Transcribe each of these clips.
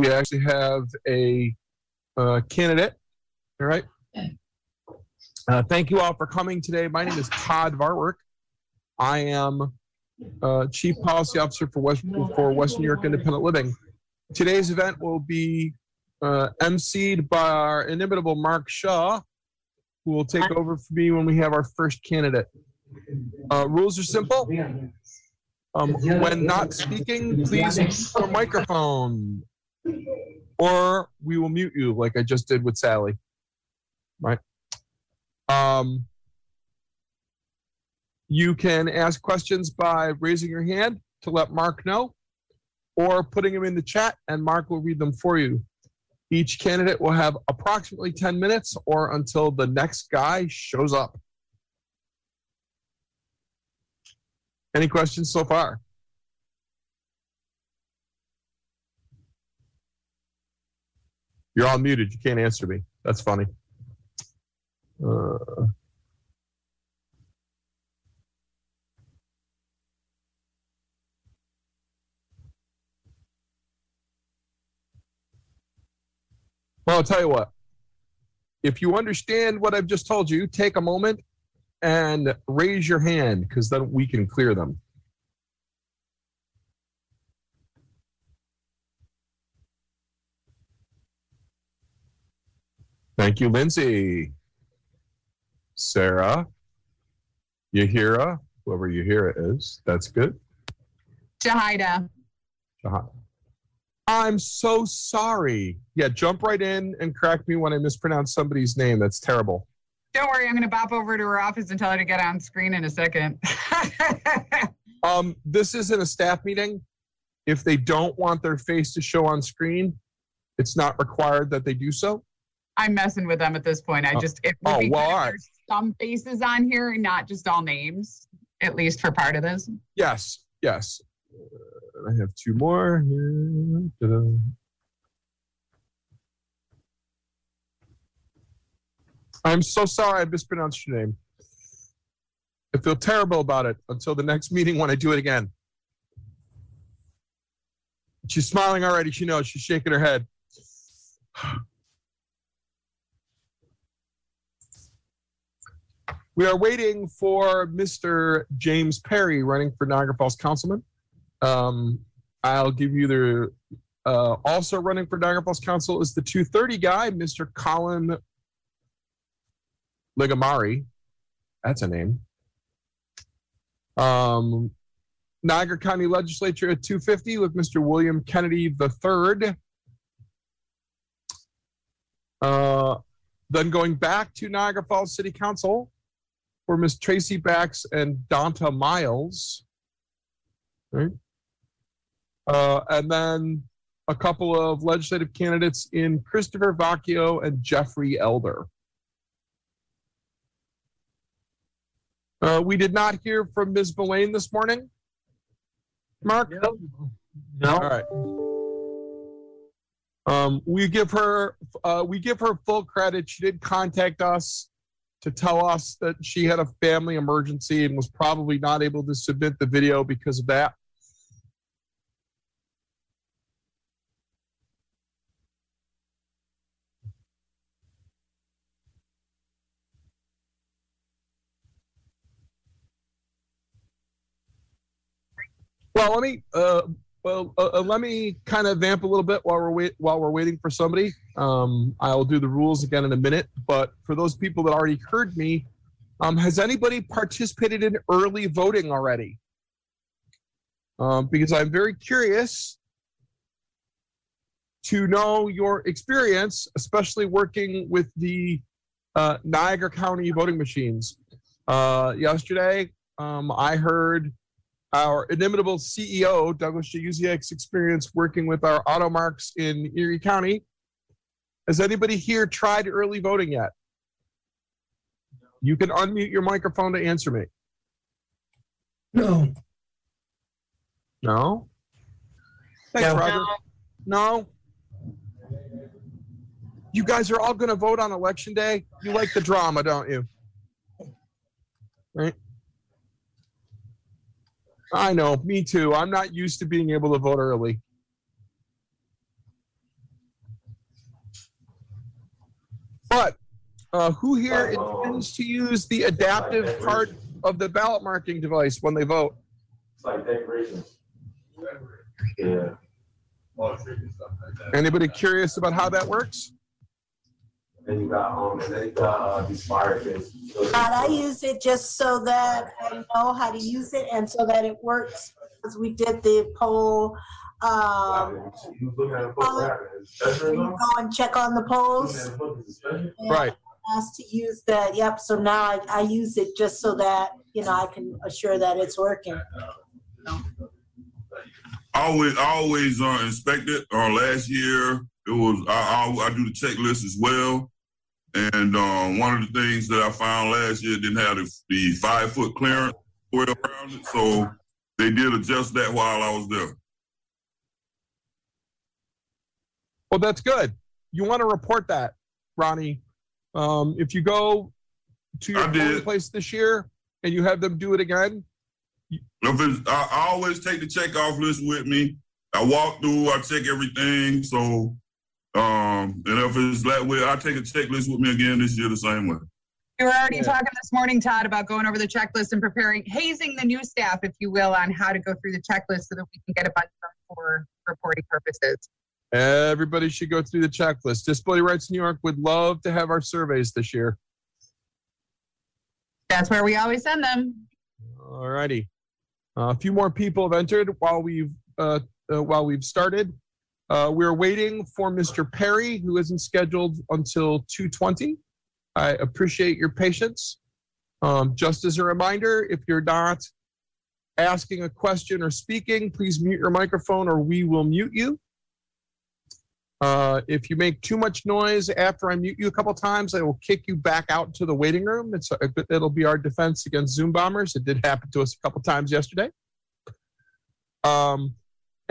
we actually have a uh, candidate. All right. Uh, thank you all for coming today. My name is Todd Vaarwerk. I am uh, Chief Policy Officer for West for Western New York Independent Living. Today's event will be uh, emceed by our inimitable Mark Shaw, who will take over for me when we have our first candidate. Uh, rules are simple. Um, when not speaking, please your microphone, or we will mute you, like I just did with Sally. Right. Um, you can ask questions by raising your hand to let Mark know, or putting them in the chat, and Mark will read them for you. Each candidate will have approximately 10 minutes or until the next guy shows up. Any questions so far? You're all muted. You can't answer me. That's funny. Uh, well, I'll tell you what. If you understand what I've just told you, take a moment and raise your hand because then we can clear them. Thank you, Lindsay. Sarah, Yahira, whoever Yahira is, that's good. Jahida. Jahan. I'm so sorry. Yeah, jump right in and correct me when I mispronounce somebody's name. That's terrible. Don't worry, I'm going to bop over to her office and tell her to get on screen in a second. Um, this isn't a staff meeting. If they don't want their face to show on screen, it's not required that they do so. I'm messing with them at this point. I Oh. just it would Oh, be well, good if all right. some faces on here, and not just all names, at least for part of this. Yes, yes. Uh, I have two more. I'm so sorry I mispronounced your name. I feel terrible about it until the next meeting when I do it again. She's smiling already. She knows. She's shaking her head. We are waiting for Mr. James Perry running for Niagara Falls Councilman. Um, I'll give you the uh, also running for Niagara Falls Council is the 230 guy, Mr. Colin Ligamari. That's a name. Um, Niagara County Legislature at 250 with Mr. William Kennedy III. Uh, then going back to Niagara Falls City Council for Miss Tracy Bax and Donta Miles. Right. Uh, and then a couple of legislative candidates in Christopher Voccio and Jeffrey Elder. Uh, we did not hear from Ms. Mullane this morning. Mark? No. All right. Um, we give her uh, we give her full credit. She did contact us to tell us that she had a family emergency and was probably not able to submit the video because of that. Well, let me uh, well uh, uh, let me kind of vamp a little bit while we're wait while we're waiting for somebody. Um, I will do the rules again in a minute. But for those people that already heard me, um, has anybody participated in early voting already? Um, because I'm very curious to know your experience, especially working with the uh, Niagara County voting machines. Uh, yesterday, um, I heard our inimitable CEO, Douglas Jaguziak's experience working with our AutoMARKs in Erie County. Has anybody here tried early voting yet? You can unmute your microphone to answer me. No. No? Thanks, No. Roger. No? You guys are all going to vote on election day? You like the drama, don't you? Right? I know, me too. I'm not used to being able to vote early. But uh, who here intends to use the adaptive part of the ballot marking device when they vote? It's like. Yeah. Anybody curious about how that works? And you got, um, and then you got, uh, these fire pits. God, I use it just so that I know how to use it and so that it works. Because we did the poll, um, You was looking at the book, right? It's special, you though? go and check on the Looking polls. at the book, is it special? and Right. Asked to use that, yep, so now I, I use it just so that, you know, I can assure that it's working. Always, always uh, inspect it. Uh, last year, it was I, I, I do the checklist as well. And um, one of the things that I found last year didn't have the, the five foot clearance well around it, so they did adjust that while I was there. Well, that's good. You want to report that, Ronnie. Um, if you go to your place this year and you have them do it again, I, I always take the check off list with me. I walk through, I check everything. So, um, and if it's that way, I take a checklist with me again this year the same way. We were already Yeah. talking this morning, Todd, about going over the checklist and preparing, hazing the new staff, if you will, on how to go through the checklist so that we can get a bunch of them for reporting purposes. everybody should go through the checklist. Disability Rights New York would love to have our surveys this year. That's where we always send them. All righty. Uh, a few more people have entered while we've uh, uh, while we've started. Uh, we're waiting for Mr. Perry, who isn't scheduled until 2:20. I appreciate your patience. Um, just as a reminder, if you're not asking a question or speaking, please mute your microphone, or we will mute you. Uh, if you make too much noise after I mute you a couple times, I will kick you back out to the waiting room. It's a, it'll be our defense against Zoom bombers. It did happen to us a couple times yesterday. Um,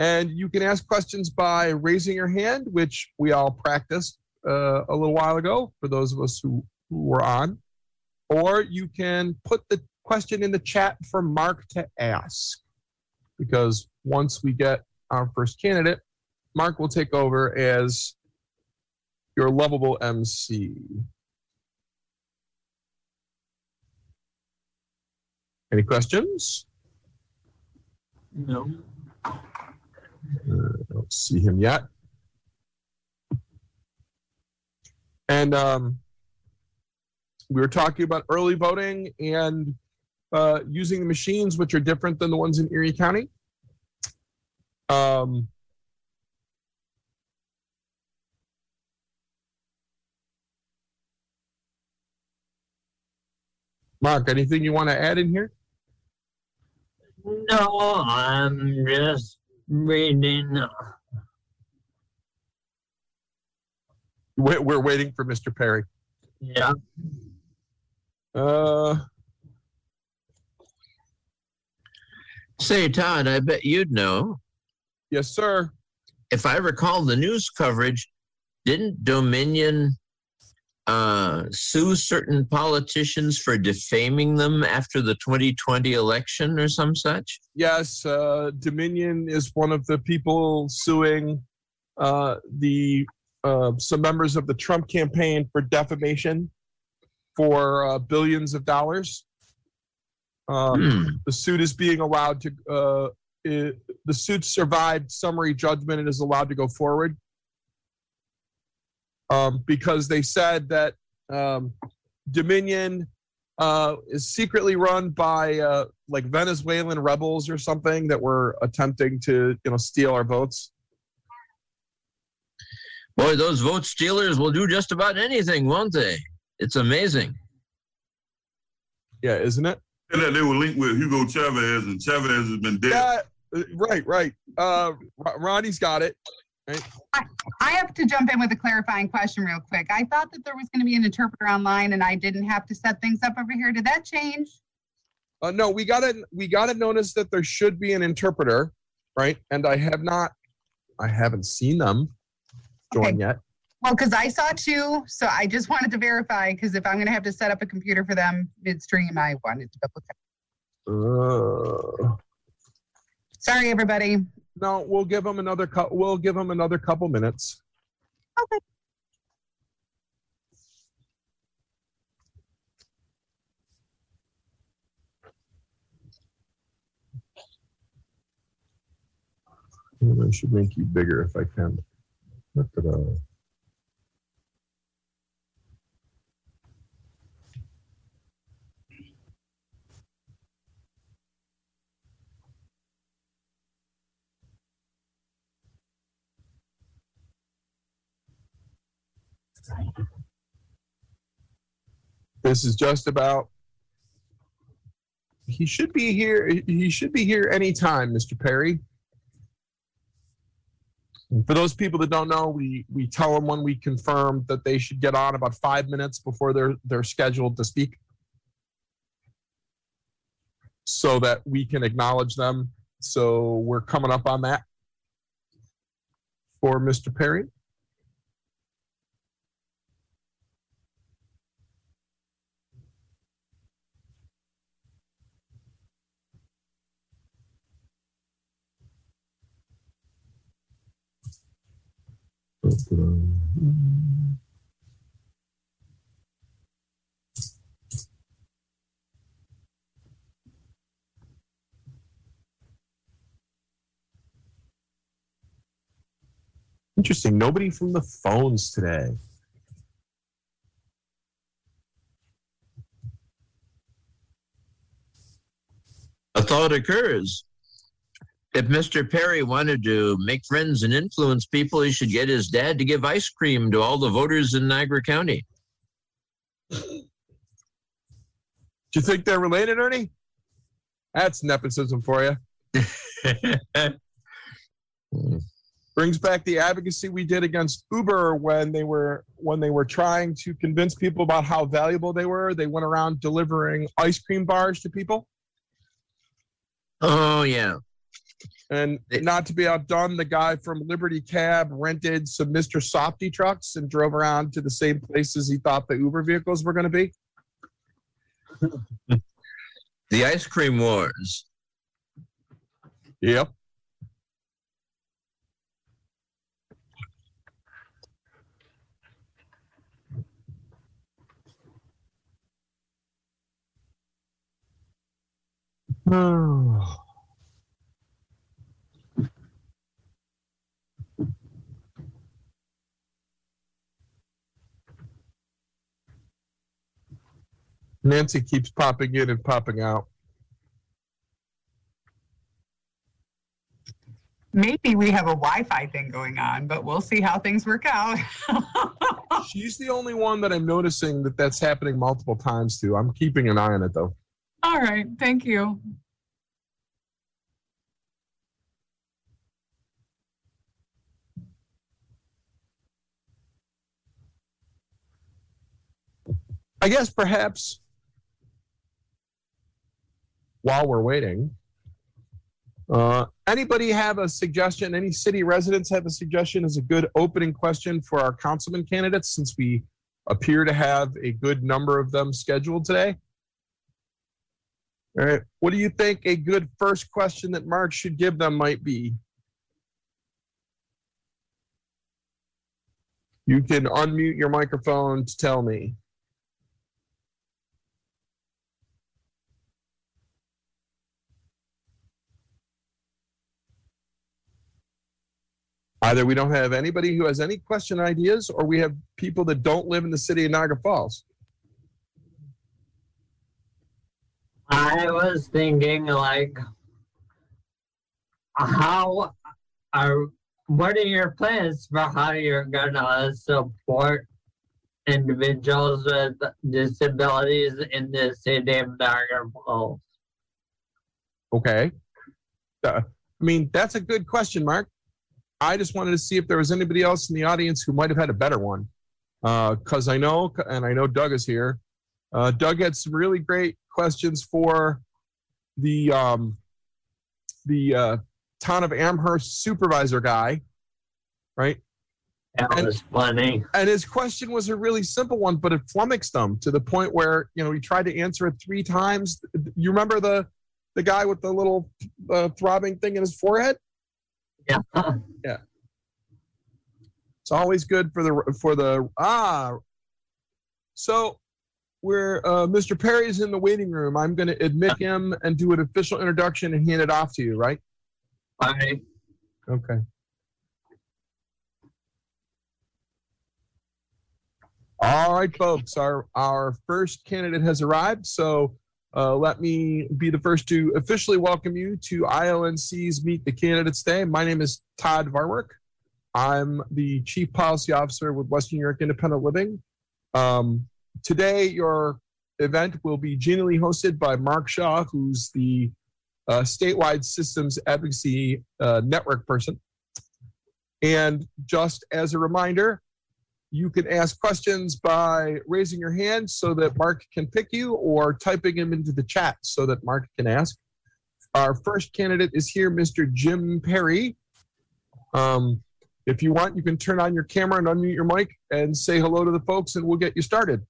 and you can ask questions by raising your hand, which we all practiced uh, a little while ago for those of us who, who were on. Or you can put the question in the chat for Mark to ask. Because once we get our first candidate, Mark will take over as your lovable MC. Any questions? No. Uh, I don't see him yet. And um, we were talking about early voting and uh, using the machines, which are different than the ones in Erie County. Um, Mark, anything you want to add in here? No, I'm just reading. We're we're waiting for Mr. Perry. Yeah. Uh, Say, Todd, I bet you'd know. yes, sir. If I recall the news coverage, didn't Dominion uh, sue certain politicians for defaming them after the 2020 election or some such? Yes, uh, Dominion is one of the people suing uh, the uh, some members of the Trump campaign for defamation for uh, billions of dollars. Um, Hmm. The suit is being allowed to. Uh, i the suit survived summary judgment and is allowed to go forward um, because they said that um, Dominion uh, is secretly run by uh, like Venezuelan rebels or something that were attempting to you know steal our votes. Boy, those vote stealers will do just about anything, won't they? It's amazing. Yeah, isn't it? And that they were linked with Hugo Chavez, and Chavez has been dead. Yeah, right, right. Uh, Ronnie's got it. I have to jump in with a clarifying question real quick. I thought that there was going to be an interpreter online and I didn't have to set things up over here. Did that change? Uh, no, we got to we got to notice that there should be an interpreter, right? And I have not, I haven't seen them join Okay. yet. Well, because I saw two, so I just wanted to verify. Because if I'm going to have to set up a computer for them midstream, I wanted to double check. Uh, Sorry, everybody. No, we'll give him another. Co- we'll give him another couple minutes. Okay. I should make you bigger if I can. This is just about. He should be here. He should be here anytime, Mr. Perry. For those people that don't know, we we tell them when we confirm that they should get on about five minutes before they're they're scheduled to speak, so that we can acknowledge them. So we're coming up on that for Mr. Perry. Interesting. Nobody from the phones today. A thought occurs. If Mr. Perry wanted to make friends and influence people, he should get his dad to give ice cream to all the voters in Niagara County. Do you think they're related, Ernie? That's nepotism for you. Brings back the advocacy we did against Uber when they were when they were trying to convince people about how valuable they were. They went around delivering ice cream bars to people. oh, yeah. And not to be outdone, the guy from Liberty Cab rented some Mr. Softee trucks and drove around to the same places he thought the Uber vehicles were going to be. The ice cream wars. Yep. Oh. Nancy keeps popping in and popping out. Maybe we have a Wi-Fi thing going on, but we'll see how things work out. She's the only one that I'm noticing that that's happening multiple times to. I'm keeping an eye on it though. All right, thank you. I guess perhaps while we're waiting, uh, anybody have a suggestion? Any city residents have a suggestion as a good opening question for our councilman candidates since we appear to have a good number of them scheduled today? All right. What do you think a good first question that Mark should give them might be? You can unmute your microphone to tell me. Either we don't have anybody who has any question ideas, or we have people that don't live in the city of Niagara Falls. I was thinking like, how are what are your plans for how you're gonna support individuals with disabilities in the city of Niagara Falls? Okay. Uh, I mean, that's a good question, Mark. I just wanted to see if there was anybody else in the audience who might have had a better one. Because I know, and I know Doug is here. Uh, Doug had some really great questions for the um, the uh, town of Amherst supervisor guy, right? That And- was funny. And his question was a really simple one, but it flummoxed them to the point where you know he tried to answer it three times. You remember the the guy with the little uh, throbbing thing in his forehead? Yeah. yeah. It's always good for the for the ah. So we're uh, Mr. Perry's in the waiting room. I'm going to admit him and do an official introduction and hand it off to you, right? Funny. Okay. All right, folks, our, our first candidate has arrived. So uh, let me be the first to officially welcome you to IONC's Meet the Candidates Day. My name is Todd Vaarwerk. I'm the Chief Policy Officer with Western New York Independent Living. Um, today, your event will be genially hosted by Mark Shaw, who's the uh, statewide systems advocacy uh, network person. And just as a reminder, you can ask questions by raising your hand so that Mark can pick you or typing them into the chat so that Mark can ask. Our first candidate is here, Mr. Jim Perry. Um, if you want, you can turn on your camera and unmute your mic and say hello to the folks, and we'll get you started.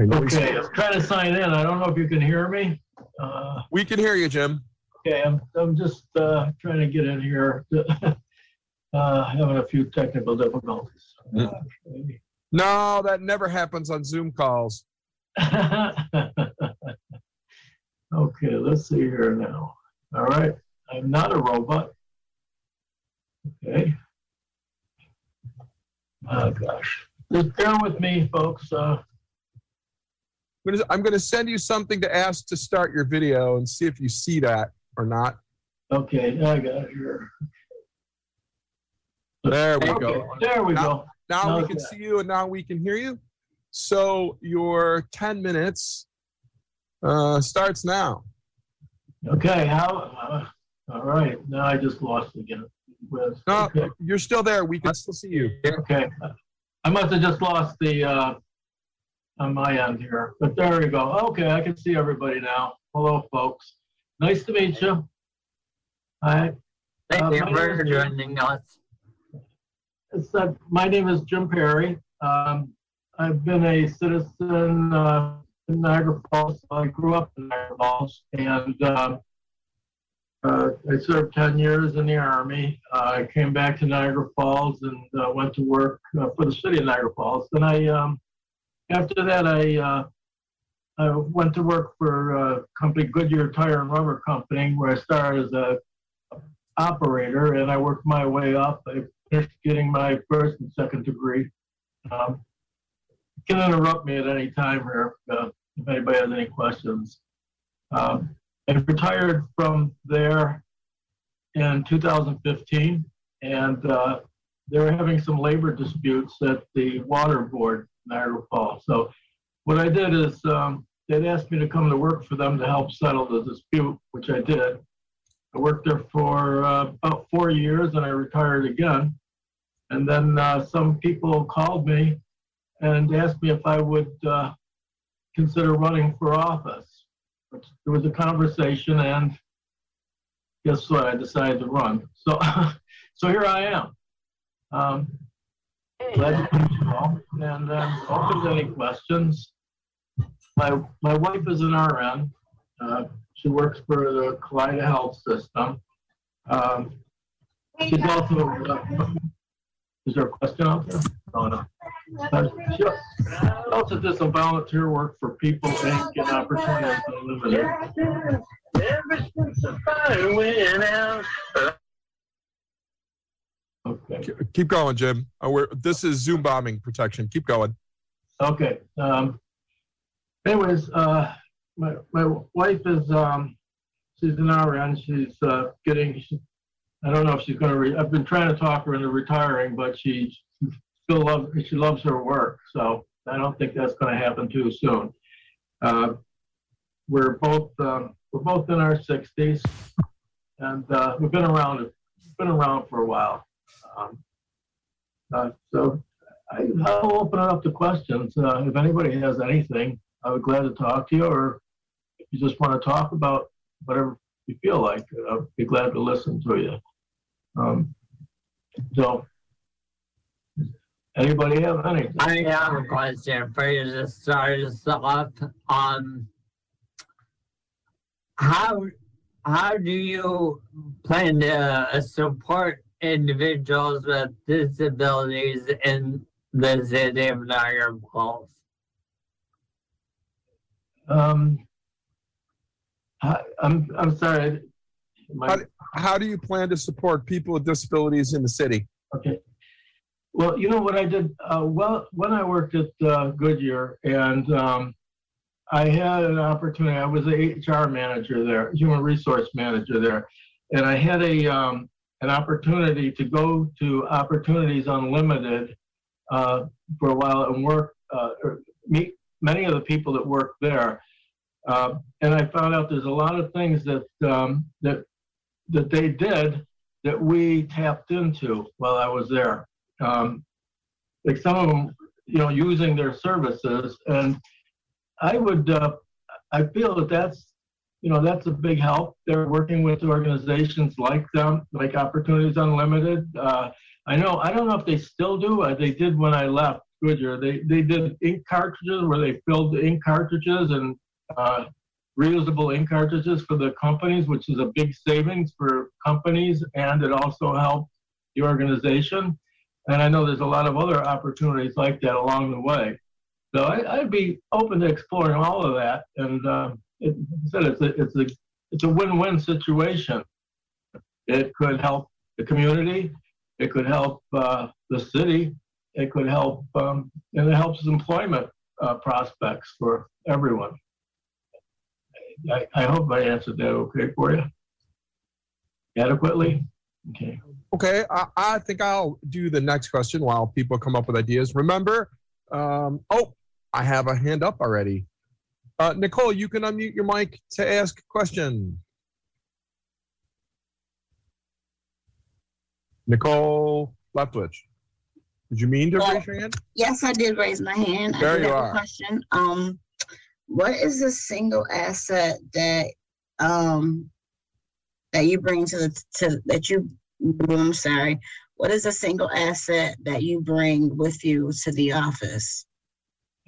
I know he's- Okay, I'm trying to sign in. I don't know if you can hear me. Uh, We can hear you, Jim. Okay, I'm, I'm just uh, trying to get in here. Uh, Having a few technical difficulties. Uh, No, that never happens on Zoom calls. Okay, let's see here now. All right, I'm not a robot. Okay. Oh, gosh. Just bear with me, folks. Uh, I'm gonna send you something to ask to start your video and see if you see that or not. Okay, I got it here. There we Okay, go. There we go. Now we can that? see you and now we can hear you. So your 10 minutes uh, starts now. Okay, how, uh, all right, now I just lost again. With, No, okay, you're still there. We can still see you. okay. I must have just lost the, uh, on my end here, but there we go. Okay, I can see everybody now. Hello, folks. Nice to meet you. Hi, Thank Uh, you for joining us. uh, my name is Jim Perry. Um, I've been a citizen, uh, in Niagara Falls. I grew up in Niagara Falls and, um, uh, I served 10 years in the Army. Uh, I came back to Niagara Falls and uh, went to work uh, for the city of Niagara Falls. Then I, um, after that, I, uh, I went to work for a company, Goodyear Tire and Rubber Company, where I started as a operator and I worked my way up. I finished getting my first and second degree. Um, you can interrupt me at any time here uh, if anybody has any questions. Um, I retired from there in 2015, and uh, they were having some labor disputes at the water board Niagara Falls. So what I did is um, they'd asked me to come to work for them to help settle the dispute, which I did. I worked there for uh, about four years, and I retired again. And then uh, some people called me and asked me if I would uh, consider running for office. There was a conversation, and guess what? I decided to run. So, so here I am. Um, glad to meet you all, and um, open to any questions. My my wife is an RN. Uh, she works for the Kaleida Health System. Um, she's also. Uh, is there a question out there? Oh no. Uh, she also does some volunteer work for People Inc. and Opportunities Unlimited. Ever since the fire went out. Okay. Ke- Keep going, Jim. Uh, we're, this is Zoom bombing protection. Keep going. Okay. Um, anyways, uh, my, my wife is, um, she's an RN. She's, uh, getting, she, I don't know if she's gonna, re- I've been trying to talk her into retiring, but she still loves, she loves her work. So I don't think that's gonna happen too soon. Uh, we're both, um, we're both in our sixties and, uh, we've been around, been around for a while. Um, uh, so I, I'll open it up to questions. Uh, if anybody has anything, I would glad to talk to you, or if you just want to talk about whatever you feel like, I'd be glad to listen to you. Um, so, anybody have anything? I have a question for you to start us off. Um, how how do you plan to uh, support individuals with disabilities in the city of Niagara Falls? Um, I, I'm, I'm sorry. My- How do you plan to support people with disabilities in the city? Okay. Well, you know what I did? Uh, well, when I worked at uh, Goodyear and um, I had an opportunity, I was a HR manager there, human resource manager there, and I had a um, an opportunity to go to Opportunities Unlimited uh, for a while and work, uh, meet many of the people that work there. Uh, and I found out there's a lot of things that um, that that they did that we tapped into while I was there. Um, like some of them, you know, using their services, and I would, uh, I feel that that's, you know, that's a big help. They're working with organizations like them, like Opportunities Unlimited. Uh, I know, I don't know if they still do. Uh, they did when I left Goodyear. They they did ink cartridges where they filled the ink cartridges and uh, reusable ink cartridges for the companies, which is a big savings for companies, and it also helped the organization. And I know there's a lot of other opportunities like that along the way. So I, I'd be open to exploring all of that. And uh, it, like I said it's a it's a it's a win-win situation. It could help the community. It could help uh, the city. It could help, um, and it helps employment uh, prospects for everyone. I, I hope I answered that okay for you adequately. Okay. Okay, I, I think I'll do the next question while people come up with ideas. Remember, um, oh, I have a hand up already. Uh, Nicole, you can unmute your mic to ask a question. Nicole Leftwich. Did you mean to Well, raise your hand? Yes, I did raise my hand. There I did you have are. a question. Um, what is the single asset that um that you bring to the to that you? I'm sorry. What is a single asset that you bring with you to the office?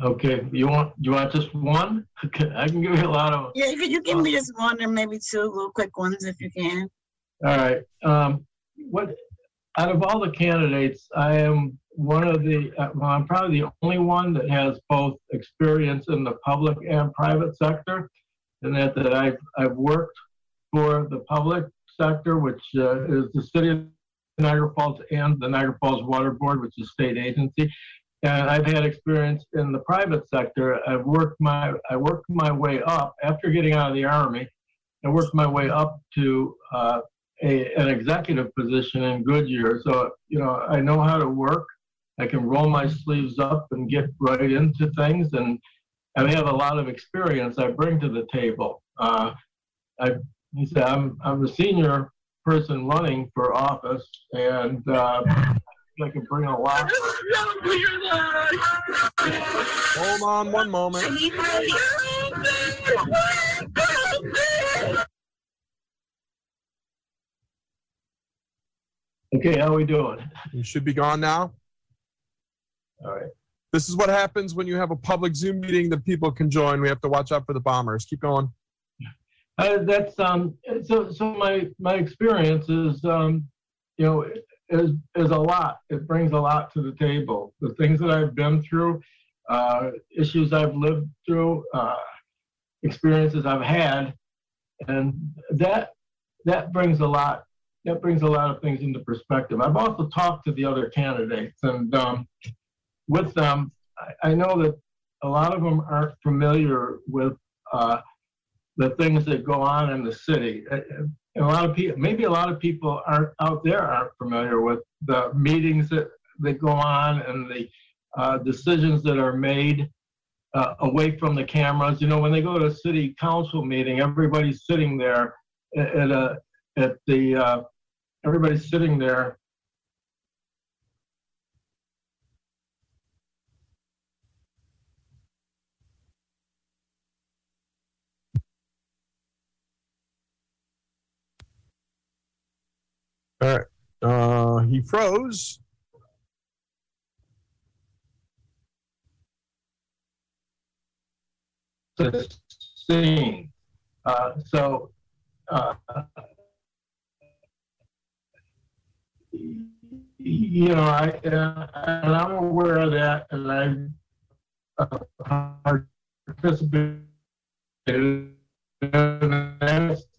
Okay. You want you want just one? Okay, I can give you a lot of. Yeah, could you give me just one or maybe two little quick ones if you can? All right. Um, what out of all the candidates, I am one of the. Uh, well, I'm probably the only one that has both experience in the public and private sector, and that that I've I've worked for the public sector, which uh, is the city of Niagara Falls and the Niagara Falls Water Board, which is a state agency. And I've had experience in the private sector. I've worked my I worked my way up after getting out of the army. I worked my way up to uh, a, an executive position in Goodyear. So, you know, I know how to work. I can roll my sleeves up and get right into things. And I have a lot of experience I bring to the table. Uh, I, he said, I'm, I'm a senior person running for office and uh, I can bring a lot. Hold on one moment. Okay, how are we doing? You should be gone now. All right. This is what happens when you have a public Zoom meeting that people can join. We have to watch out for the bombers. Keep going. Uh, that's um. So so my my experience is um, you know, is is a lot. It brings a lot to the table. The things that I've been through, uh, issues I've lived through, uh, experiences I've had, and that that brings a lot. That brings a lot of things into perspective. I've also talked to the other candidates, and um, with them, I, I know that a lot of them aren't familiar with. Uh, the things that go on in the city. Uh, uh, A lot of people, maybe a lot of people aren't out there aren't familiar with the meetings that, that go on and the uh, decisions that are made uh, away from the cameras. You know, when they go to a city council meeting, everybody's sitting there at, a at the uh, everybody's sitting there. All right. Uh, he froze. Seeing. Uh, so, uh, you know, I, uh, and I'm aware of that, and I uh, participated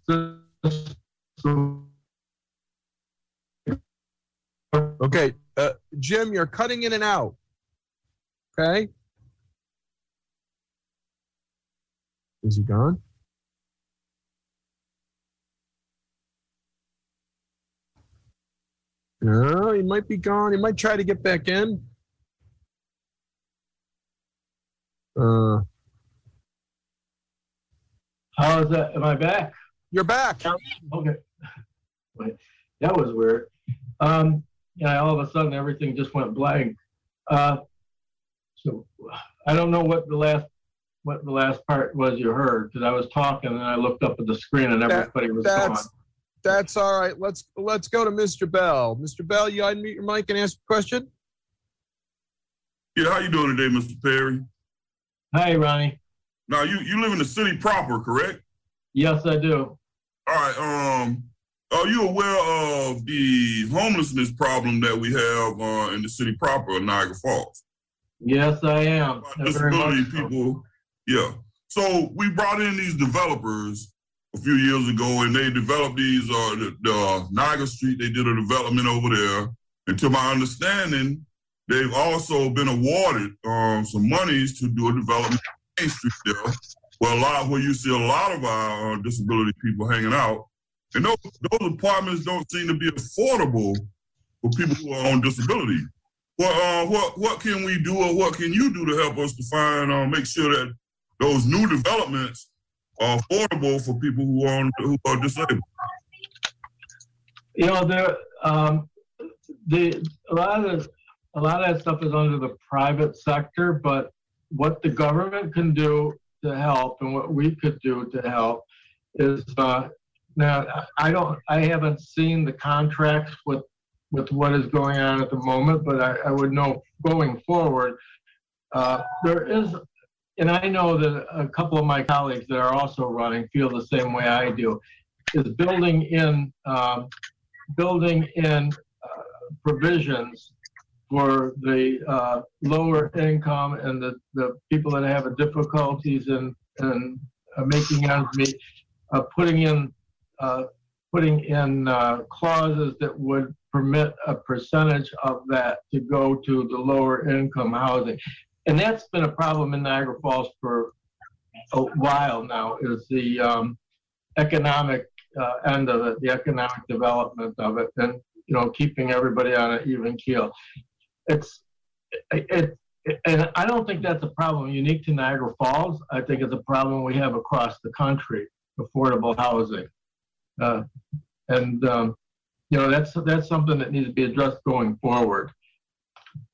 just- Okay, uh, Jim, you're cutting in and out. Okay. Is he gone? No, he might be gone. He might try to get back in. Uh, How is that? Am I back? you're back. Okay. Wait, That was weird. Um, yeah, all of a sudden everything just went blank. Uh, so I don't know what the last, what the last part was you heard, because I was talking and I looked up at the screen and That- everybody was gone. That's that's all right. Let's let's go to Mr. Bell. Mr. Bell, you unmute your mic and ask a question. Yeah, how you doing today, Mr. Perry? Hi, Ronnie. Now you you live in the city proper, correct? Yes, I do. All right. Um, are you aware of the homelessness problem that we have uh, in the city proper of Niagara Falls? Yes, I am. Disability people. Yeah. So we brought in these developers a few years ago, and they developed these. Uh, the, the Niagara Street. They did a development over there, and to my understanding, they've also been awarded um, some monies to do a development on Main Street there, where a lot where you see a lot of our uh, disability people hanging out. And those, those apartments don't seem to be affordable for people who are on disability. Well, uh, what what can we do, or what can you do to help us to find, uh, make sure that those new developments are affordable for people who are on, who are disabled? You know, there, um, the, a lot of, a lot of that stuff is under the private sector, but what the government can do to help and what we could do to help is, uh, now, I don't, I haven't seen the contracts with, with what is going on at the moment, but I, I would know going forward. Uh, there is, and I know that a couple of my colleagues that are also running feel the same way I do, is building in, um, building in uh, provisions for the uh, lower income and the, the people that have difficulties in, in uh, making ends meet, uh, putting in, uh, putting in uh, clauses that would permit a percentage of that to go to the lower income housing. And that's been a problem in Niagara Falls for a while now, is the um, economic uh, end of it, the economic development of it, and you know, keeping everybody on an even keel. It's it, it, and I don't think that's a problem unique to Niagara Falls. I think it's a problem we have across the country, affordable housing, uh, and um, you know, that's that's something that needs to be addressed going forward.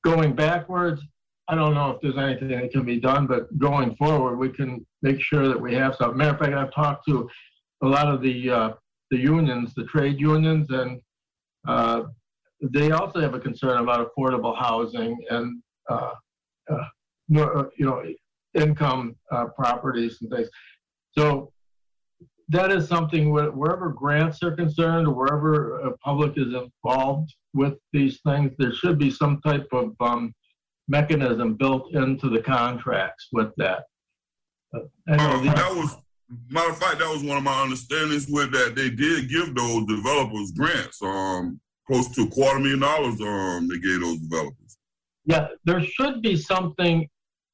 Going backwards, I don't know if there's anything that can be done, but going forward, we can make sure that we have some. Matter of fact, I've talked to a lot of the uh, the unions, the trade unions, and uh, they also have a concern about affordable housing and uh, uh, uh, you know income uh, properties and things. So that is something where, wherever grants are concerned, or wherever public is involved with these things, there should be some type of um, mechanism built into the contracts with that. Uh, Uh, these- that was, matter of fact, that was one of my understandings with that they did give those developers grants. Um, close to a quarter million dollars. Um, they gave those developers. Yeah, there should be something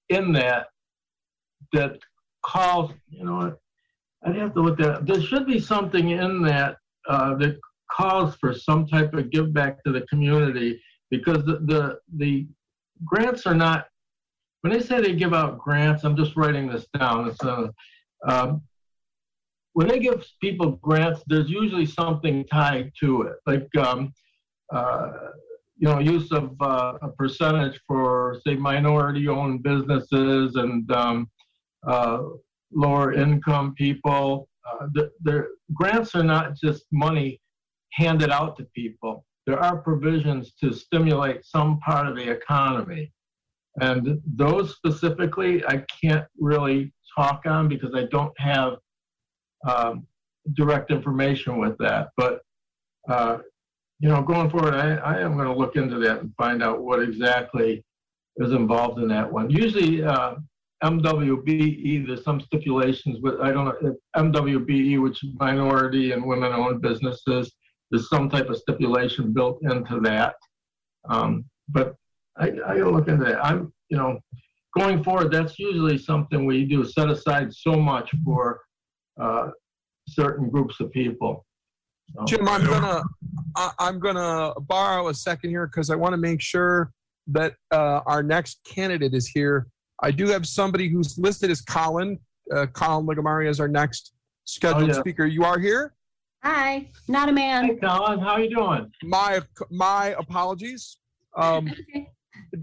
in that that calls, you know? I'd have to look at, there should be something in that uh, that calls for some type of give back to the community because the, the, the grants are not, when they say they give out grants, I'm just writing this down. It's a, um, when they give people grants, there's usually something tied to it, like, um, uh, you know, use of uh, a percentage for, say, minority-owned businesses and um, uh, lower income people. Uh, the, the grants are not just money handed out to people. There are provisions to stimulate some part of the economy. And those specifically, I can't really talk on because I don't have um, direct information with that. But uh, you know, going forward, I, I am going to look into that and find out what exactly is involved in that one. Usually, uh, MWBE, there's some stipulations with, I don't know, if MWBE, which is minority and women-owned businesses, there's some type of stipulation built into that. Um, but I, I gotta look into that. I'm, you know, going forward, that's usually something we do, set aside so much for, uh, certain groups of people. So- Jim, I'm gonna I, I'm gonna borrow a second here because I want to make sure that uh, our next candidate is here. I do have somebody who's listed as Colin. Uh, Colin Ligamari is our next scheduled Oh, yeah. speaker. You are here. Hi, not a Hey, man. Colin, how are you doing? My my apologies. Um, Okay.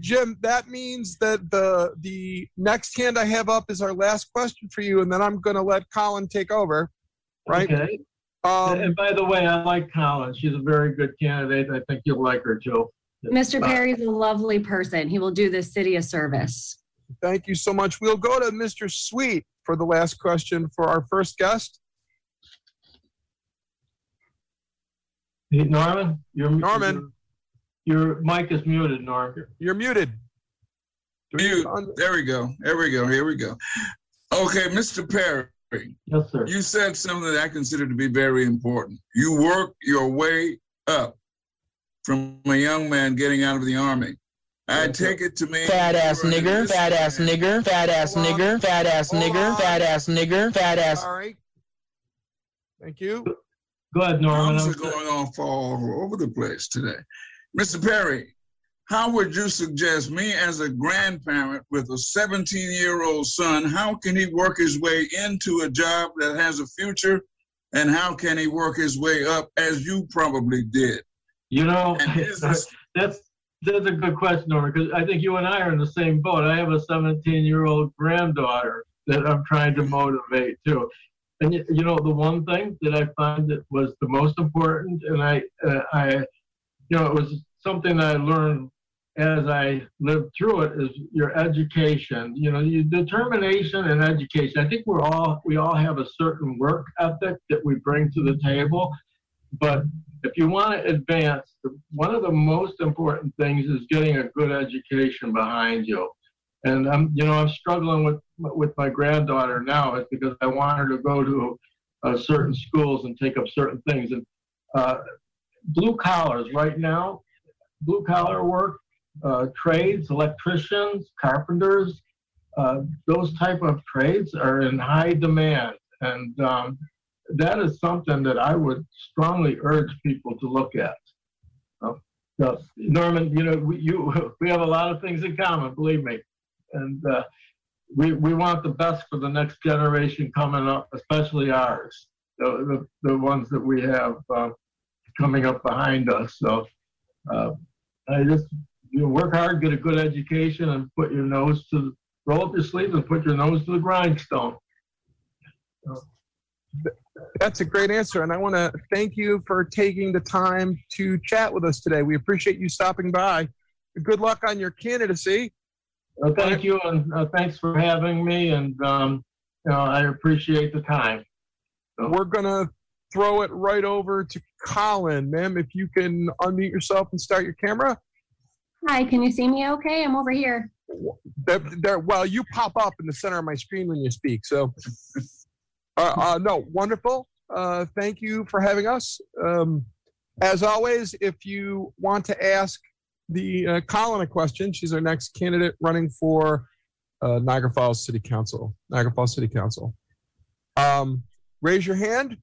Jim, that means that the the next hand I have up is our last question for you, and then I'm gonna let Colin take over. Right. Okay. Um, And by the way, I like Colin. She's a very good candidate. I think you'll like her, Joe. Mr. Perry's a lovely person. He will do this city a service. Thank you so much. We'll go to Mr. Sweet for the last question for our first guest. Hey, Norman, you're Norman. Your mic is muted, Norman. You're muted. Mute. There we go. There we go. Here we go. Okay, Mr. Perry, Yes, sir. you said something that I consider to be very important. You work your way up from a young man getting out of the army. I take it to mean Fat ass you were an nigger, fat ass nigger, fat ass nigger, fat ass nigger, fat ass nigger, fat ass. All right. Thank you. Go ahead, Norman. Arms I'm are going off all over the place today. Mr. Perry, how would you suggest me as a grandparent with a 17 year old son, how can he work his way into a job that has a future? And how can he work his way up as you probably did? You know, And this, that's that's a good question, Norman, because I think you and I are in the same boat. I have a 17 year old granddaughter that I'm trying to motivate too. And you, know, the one thing that I find that was the most important, and I, uh, I, you know, it was something that I learned as I lived through it is your education. You know, your determination and education. I think we're all we all have a certain work ethic that we bring to the table, but if you want to advance, one of the most important things is getting a good education behind you. And I'm, you know, I'm struggling with with my granddaughter now is because I want her to go to uh, certain schools and take up certain things. And uh, blue collars right now, blue collar work, uh, trades, electricians, carpenters, uh, those type of trades are in high demand. And um, that is something that I would strongly urge people to look at. Uh, so, Norman, you know, we, you, we have a lot of things in common, believe me. And uh, we, we want the best for the next generation coming up, especially ours, the, the, the ones that we have uh, coming up behind us. So uh, I just, you know, work hard, get a good education, and put your nose to, roll up your sleeves and put your nose to the grindstone. That's a great answer. And I want to thank you for taking the time to chat with us today. We appreciate you stopping by. Good luck on your candidacy. Uh, thank you, and uh, thanks for having me. And um, you know, I appreciate the time. We're going to throw it right over to Colin. Ma'am, if you can unmute yourself and start your camera. Hi, can you see me okay? I'm over here. There, there, well, you pop up in the center of my screen when you speak. So, uh, uh, no, wonderful. Uh, thank you for having us. Um, as always, if you want to ask the uh, Colin a question, she's our next candidate running for uh, Niagara Falls City Council. Niagara Falls City Council. Um, raise your hand,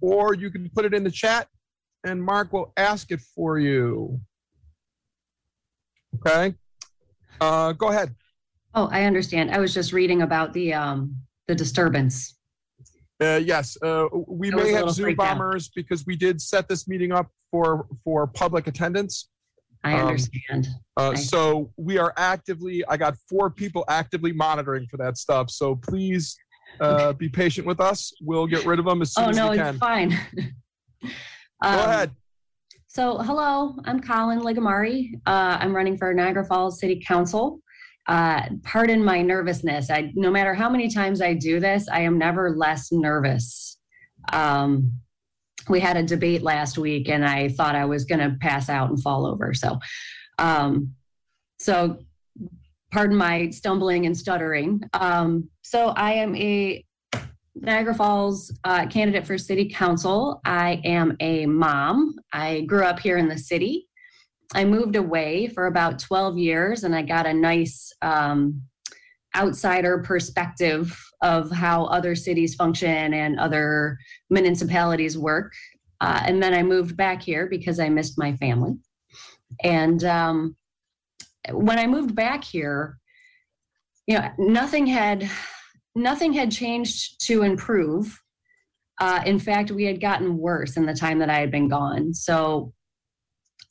or you can put it in the chat, and Mark will ask it for you. Okay. Uh, go ahead. Oh, I understand. I was just reading about the, um, the disturbance. Uh, yes, uh, we may have Zoom out. bombers because we did set this meeting up for for public attendance. I Um, understand. Uh, Okay. so we are actively. I got four people actively monitoring for that stuff. So please uh, be patient with us. We'll get rid of them as soon Oh, as no, we can. Oh no, it's fine. Go Um, ahead. So, hello, I'm Colin Ligamari. Uh, I'm running for Niagara Falls City Council. Uh, pardon my nervousness. I, no matter how many times I do this, I am never less nervous. Um, we had a debate last week, and I thought I was going to pass out and fall over. So, um, so pardon my stumbling and stuttering. Um, so I am a Niagara Falls uh, candidate for city council. I am a mom. I grew up here in the city. I moved away for about 12 years and I got a nice um, outsider perspective of how other cities function and other municipalities work. Uh, and then I moved back here because I missed my family. And um, when I moved back here, you know, nothing had nothing had changed to improve. Uh, in fact, we had gotten worse in the time that I had been gone. So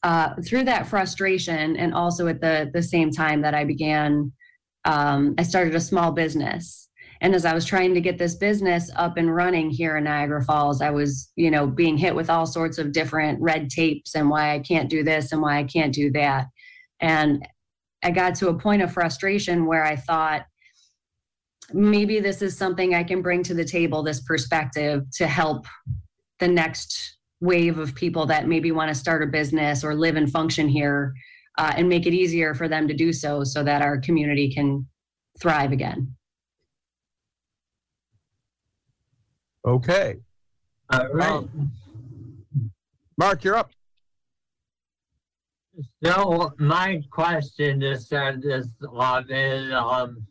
uh, through that frustration, and also at the the same time that I began, um, I started a small business. And as I was trying to get this business up and running here in Niagara Falls, I was, you know, being hit with all sorts of different red tapes and why I can't do this and why I can't do that. And I got to a point of frustration where I thought, maybe this is something I can bring to the table, this perspective to help the next wave of people that maybe want to start a business or live and function here uh, and make it easier for them to do so so that our community can thrive again. Okay. All right. Mark, you're up. So my question to start this off is, um,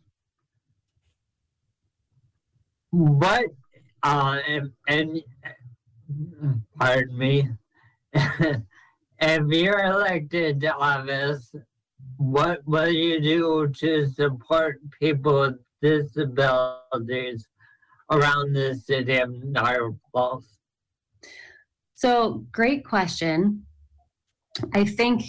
what, uh, and, and pardon me, if you're elected to office, what will you do to support people with disabilities around the city of Niagara Falls? So, great question. I think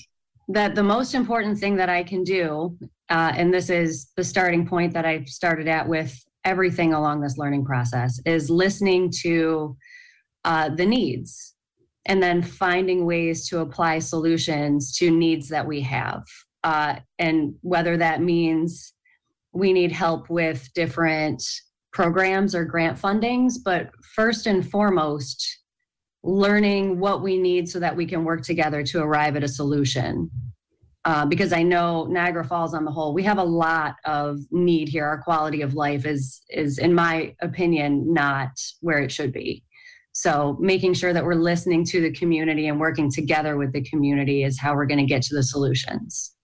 that the most important thing that I can do, uh, and this is the starting point that I've started at with everything along this learning process, is listening to uh, the needs and then finding ways to apply solutions to needs that we have. Uh, and whether that means we need help with different programs or grant fundings, but first and foremost, learning what we need so that we can work together to arrive at a solution. Uh, because I know Niagara Falls on the whole, we have a lot of need here. Our quality of life is is, in my opinion, not where it should be. So making sure that we're listening to the community and working together with the community is how we're going to get to the solutions.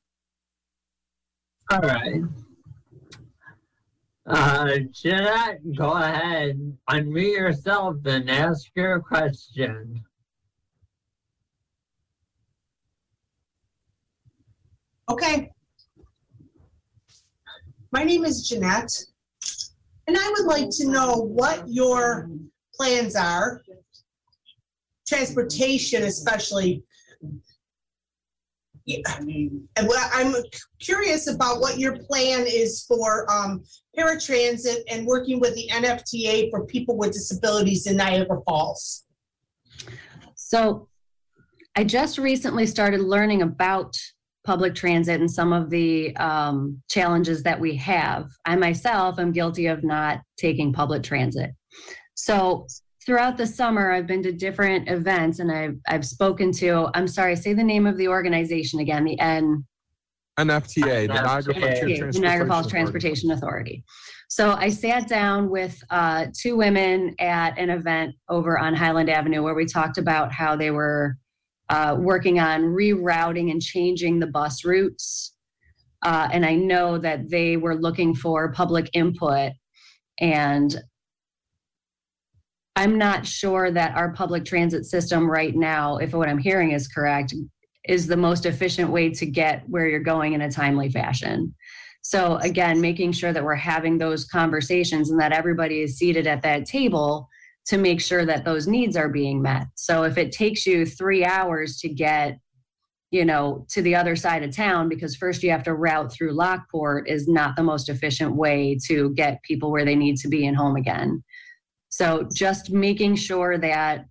All right. Uh, Jeanette, go ahead, unmute yourself and ask your question. Okay. My name is Jeanette, and I would like to know what your plans are, transportation especially. Yeah, And what I'm curious about what your plan is for um, paratransit and working with the NFTA for people with disabilities in Niagara Falls. So I just recently started learning about public transit and some of the um, challenges that we have. I myself am guilty of not taking public transit. So throughout the summer, I've been to different events and I've I've spoken to. I'm sorry, say the name of the organization again. The N. NFTA, the Niagara Frontier Yeah, the Niagara Falls Transportation Transportation Authority. So I sat down with uh, two women at an event over on Highland Avenue where we talked about how they were uh, working on rerouting and changing the bus routes. Uh, and I know that they were looking for public input. And I'm not sure that our public transit system right now, if what I'm hearing is correct, is the most efficient way to get where you're going in a timely fashion. So again, making sure that we're having those conversations and that everybody is seated at that table to make sure that those needs are being met. So if it takes you three hours to get, you know, to the other side of town because first you have to route through Lockport is not the most efficient way to get people where they need to be and home again. So just making sure that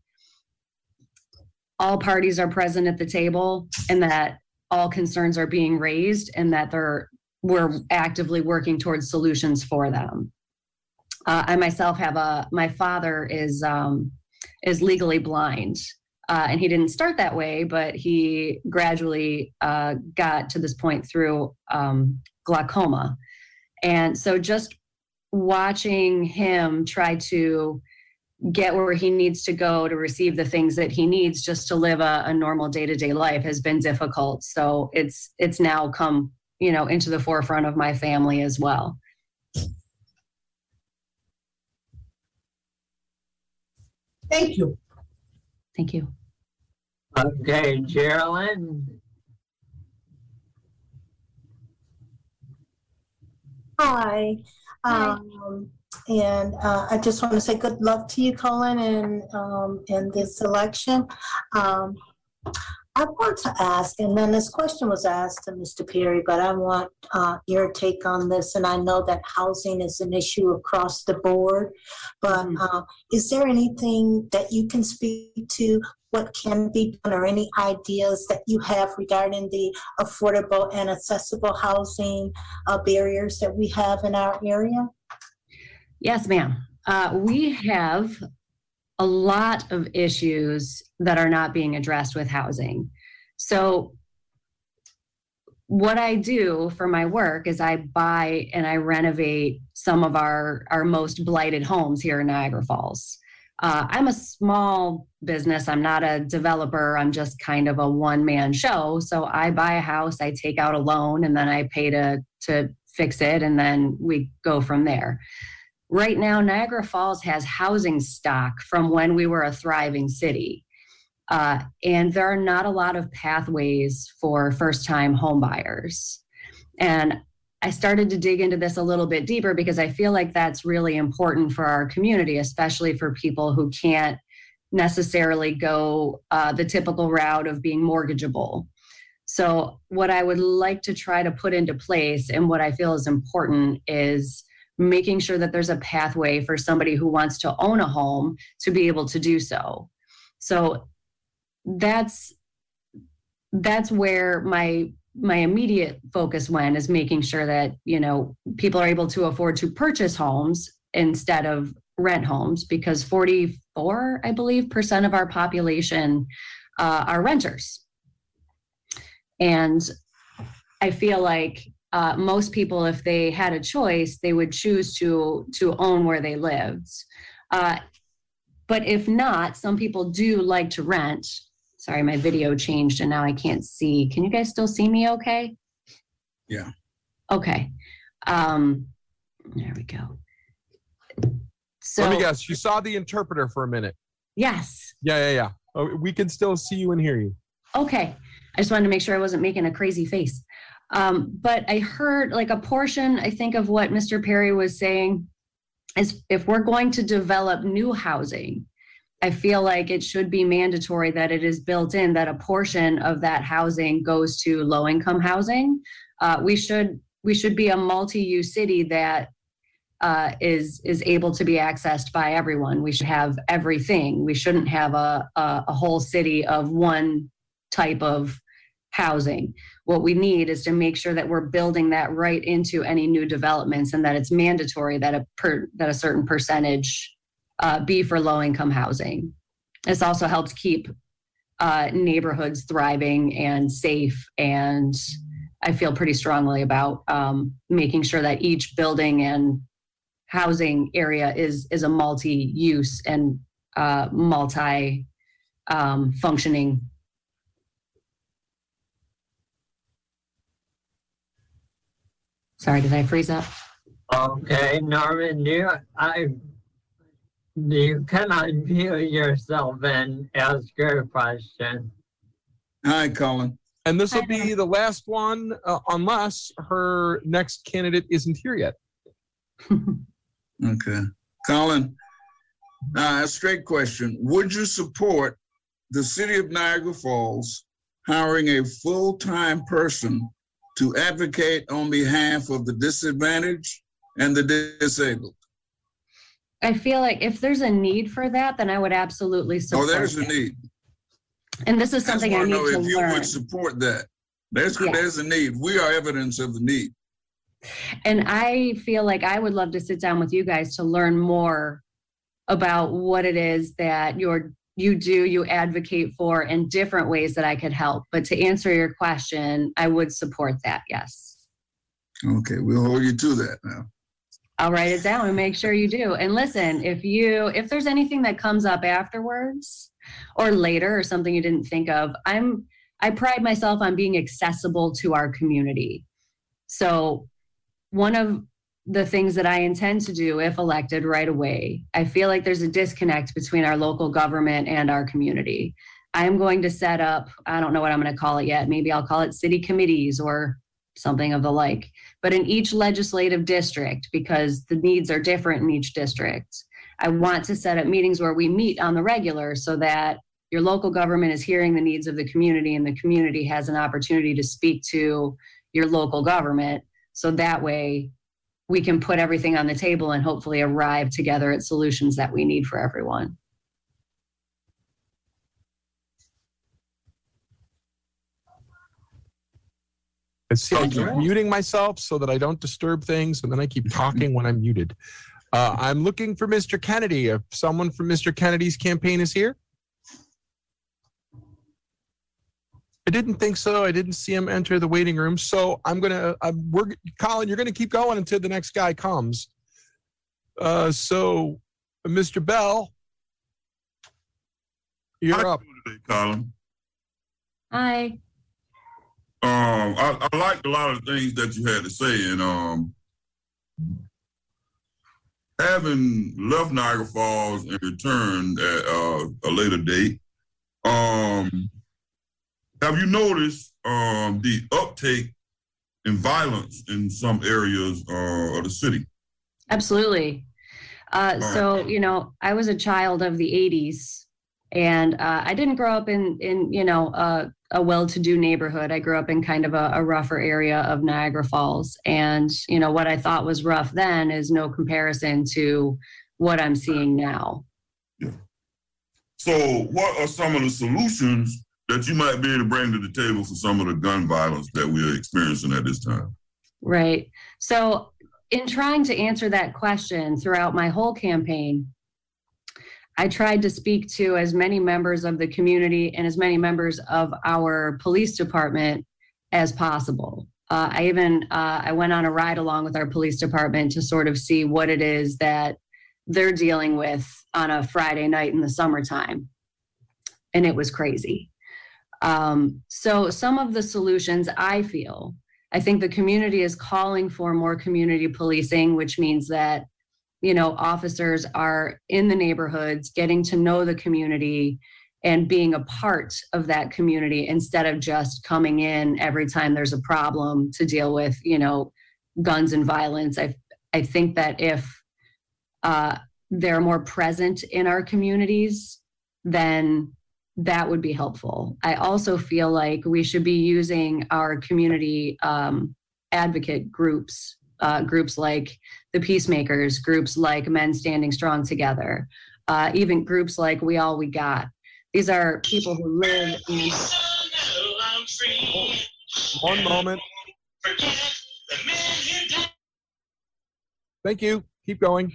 all parties are present at the table and that all concerns are being raised and that they're we're actively working towards solutions for them. Uh, I myself have a my father is um, is legally blind, uh, and he didn't start that way, but he gradually uh, got to this point through um, glaucoma. And so just watching him try to get where he needs to go to receive the things that he needs just to live a, a normal day-to-day life has been difficult. So it's it's now come, you know, into the forefront of my family as well. Thank you. Thank you. Okay, Geraldine. Hi. Um, and uh, I just want to say good luck to you, Colin, in, um, in this election. Um, I want to ask, and then this question was asked to Mr. Perry, but I want uh, your take on this. And I know that housing is an issue across the board, but uh, is there anything that you can speak to? What can be done, or any ideas that you have regarding the affordable and accessible housing uh, barriers that we have in our area? Yes, ma'am. Uh, we have a lot of issues that are not being addressed with housing. So, what I do for my work is I buy and I renovate some of our, our most blighted homes here in Niagara Falls. Uh, I'm a small business. I'm not a developer. I'm just kind of a one man show. So I buy a house, I take out a loan, and then I pay to, to fix it, and then we go from there. Right now, Niagara Falls has housing stock from when we were a thriving city. Uh, and there are not a lot of pathways for first time homebuyers. And I started to dig into this a little bit deeper because I feel like that's really important for our community, especially for people who can't necessarily go uh, the typical route of being mortgageable. So, what I would like to try to put into place and what I feel is important is making sure that there's a pathway for somebody who wants to own a home to be able to do so. So, that's that's where my my immediate focus went is making sure that you know people are able to afford to purchase homes instead of rent homes because 44 i believe percent of our population uh, are renters. And i feel like uh, most people if they had a choice they would choose to to own where they lived. Uh, but if not some people do like to rent sorry my video changed and now i can't see can you guys still see me okay Yeah. okay um there we go so Let me guess. You saw the interpreter for a minute. yes Yeah, yeah, yeah. Oh, we can still see you and hear you. Okay. I just wanted to make sure I wasn't making a crazy face. Um, but I heard like a portion, I think, of what Mr. Perry was saying is if we're going to develop new housing, I feel like it should be mandatory that it is built in that a portion of that housing goes to low income housing. Uh, we should we should be a multi-use city that uh, is is able to be accessed by everyone. We should have everything. We shouldn't have a, a, a whole city of one type of housing. What we need is to make sure that we're building that right into any new developments, and that it's mandatory that a per, that a certain percentage uh, be for low income housing. This also helps keep uh, neighborhoods thriving and safe. And I feel pretty strongly about um, making sure that each building and housing area is is a multi-use and uh, multi um, functioning. Sorry, did I freeze up? Okay, Norman, you, I, you can unmute yourself and ask your question? Hi, Colin. And this will be the last one, uh, unless her next candidate isn't here yet. Okay. Colin, uh, a straight question. Would you support the city of Niagara Falls hiring a full-time person to advocate on behalf of the disadvantaged and the disabled? I feel like if there's a need for that, then I would absolutely oh, support. Oh, support. there's a need. And this is I something I want need to know to if you would support that. There's, Yeah. there's a need. We are evidence of the need. And I feel like I would love to sit down with you guys to learn more about what it is that you're you do, you advocate for in different ways that I could help. But to answer your question, I would support that, yes. Okay, we'll hold you to that now. I'll write it down and make sure you do. And listen, if you if there's anything that comes up afterwards or later or something you didn't think of, I'm I pride myself on being accessible to our community. So one of the things that I intend to do if elected right away, I feel like there's a disconnect between our local government and our community. I'm going to set up, I don't know what I'm going to call it yet. Maybe I'll call it city committees or something of the like. But in each legislative district, because the needs are different in each district, I want to set up meetings where we meet on the regular so that your local government is hearing the needs of the community and the community has an opportunity to speak to your local government. So that way we can put everything on the table and hopefully arrive together at solutions that we need for everyone. I see I keep muting myself so that I don't disturb things, and then I keep talking when I'm muted. Uh, I'm looking for Mr. Kennedy. If someone from Mr. Kennedy's campaign is here. I didn't think so. I didn't see him enter the waiting room. So I'm gonna. I'm, we're Colin. You're gonna keep going until the next guy comes. Uh, so, Mr. Bell, you're up. Today, Colin. Hi. Um, I, I liked a lot of things that you had to say, and um, having left Niagara Falls and returned at uh, a later date, um, have you noticed um, the uptake in violence in some areas uh, of the city? Absolutely. Uh, so, you know, I was a child of the 80s and uh, I didn't grow up in, in you know, uh, a well-to-do neighborhood. I grew up in kind of a, a, rougher area of Niagara Falls, and you know what I thought was rough then is no comparison to what I'm seeing now. Yeah. So, what are some of the solutions that you might be able to bring to the table for some of the gun violence that we're experiencing at this time? Right. So, in trying to answer that question throughout my whole campaign, I tried to speak to as many members of the community and as many members of our police department as possible. Uh, I even uh, I went on a ride along with our police department to sort of see what it is that they're dealing with on a Friday night in the summertime, and it was crazy. Um, so some of the solutions I feel, I think the community is calling for more community policing, which means that you know officers are in the neighborhoods getting to know the community and being a part of that community instead of just coming in every time there's a problem to deal with you know guns and violence. I i think that if uh, they're more present in our communities then that would be helpful. I also feel like we should be using our community um, advocate groups uh, groups like the Peacemakers, groups like Men Standing Strong Together, uh, even groups like We All We Got. These are people who live in. One moment. Thank you. Keep going.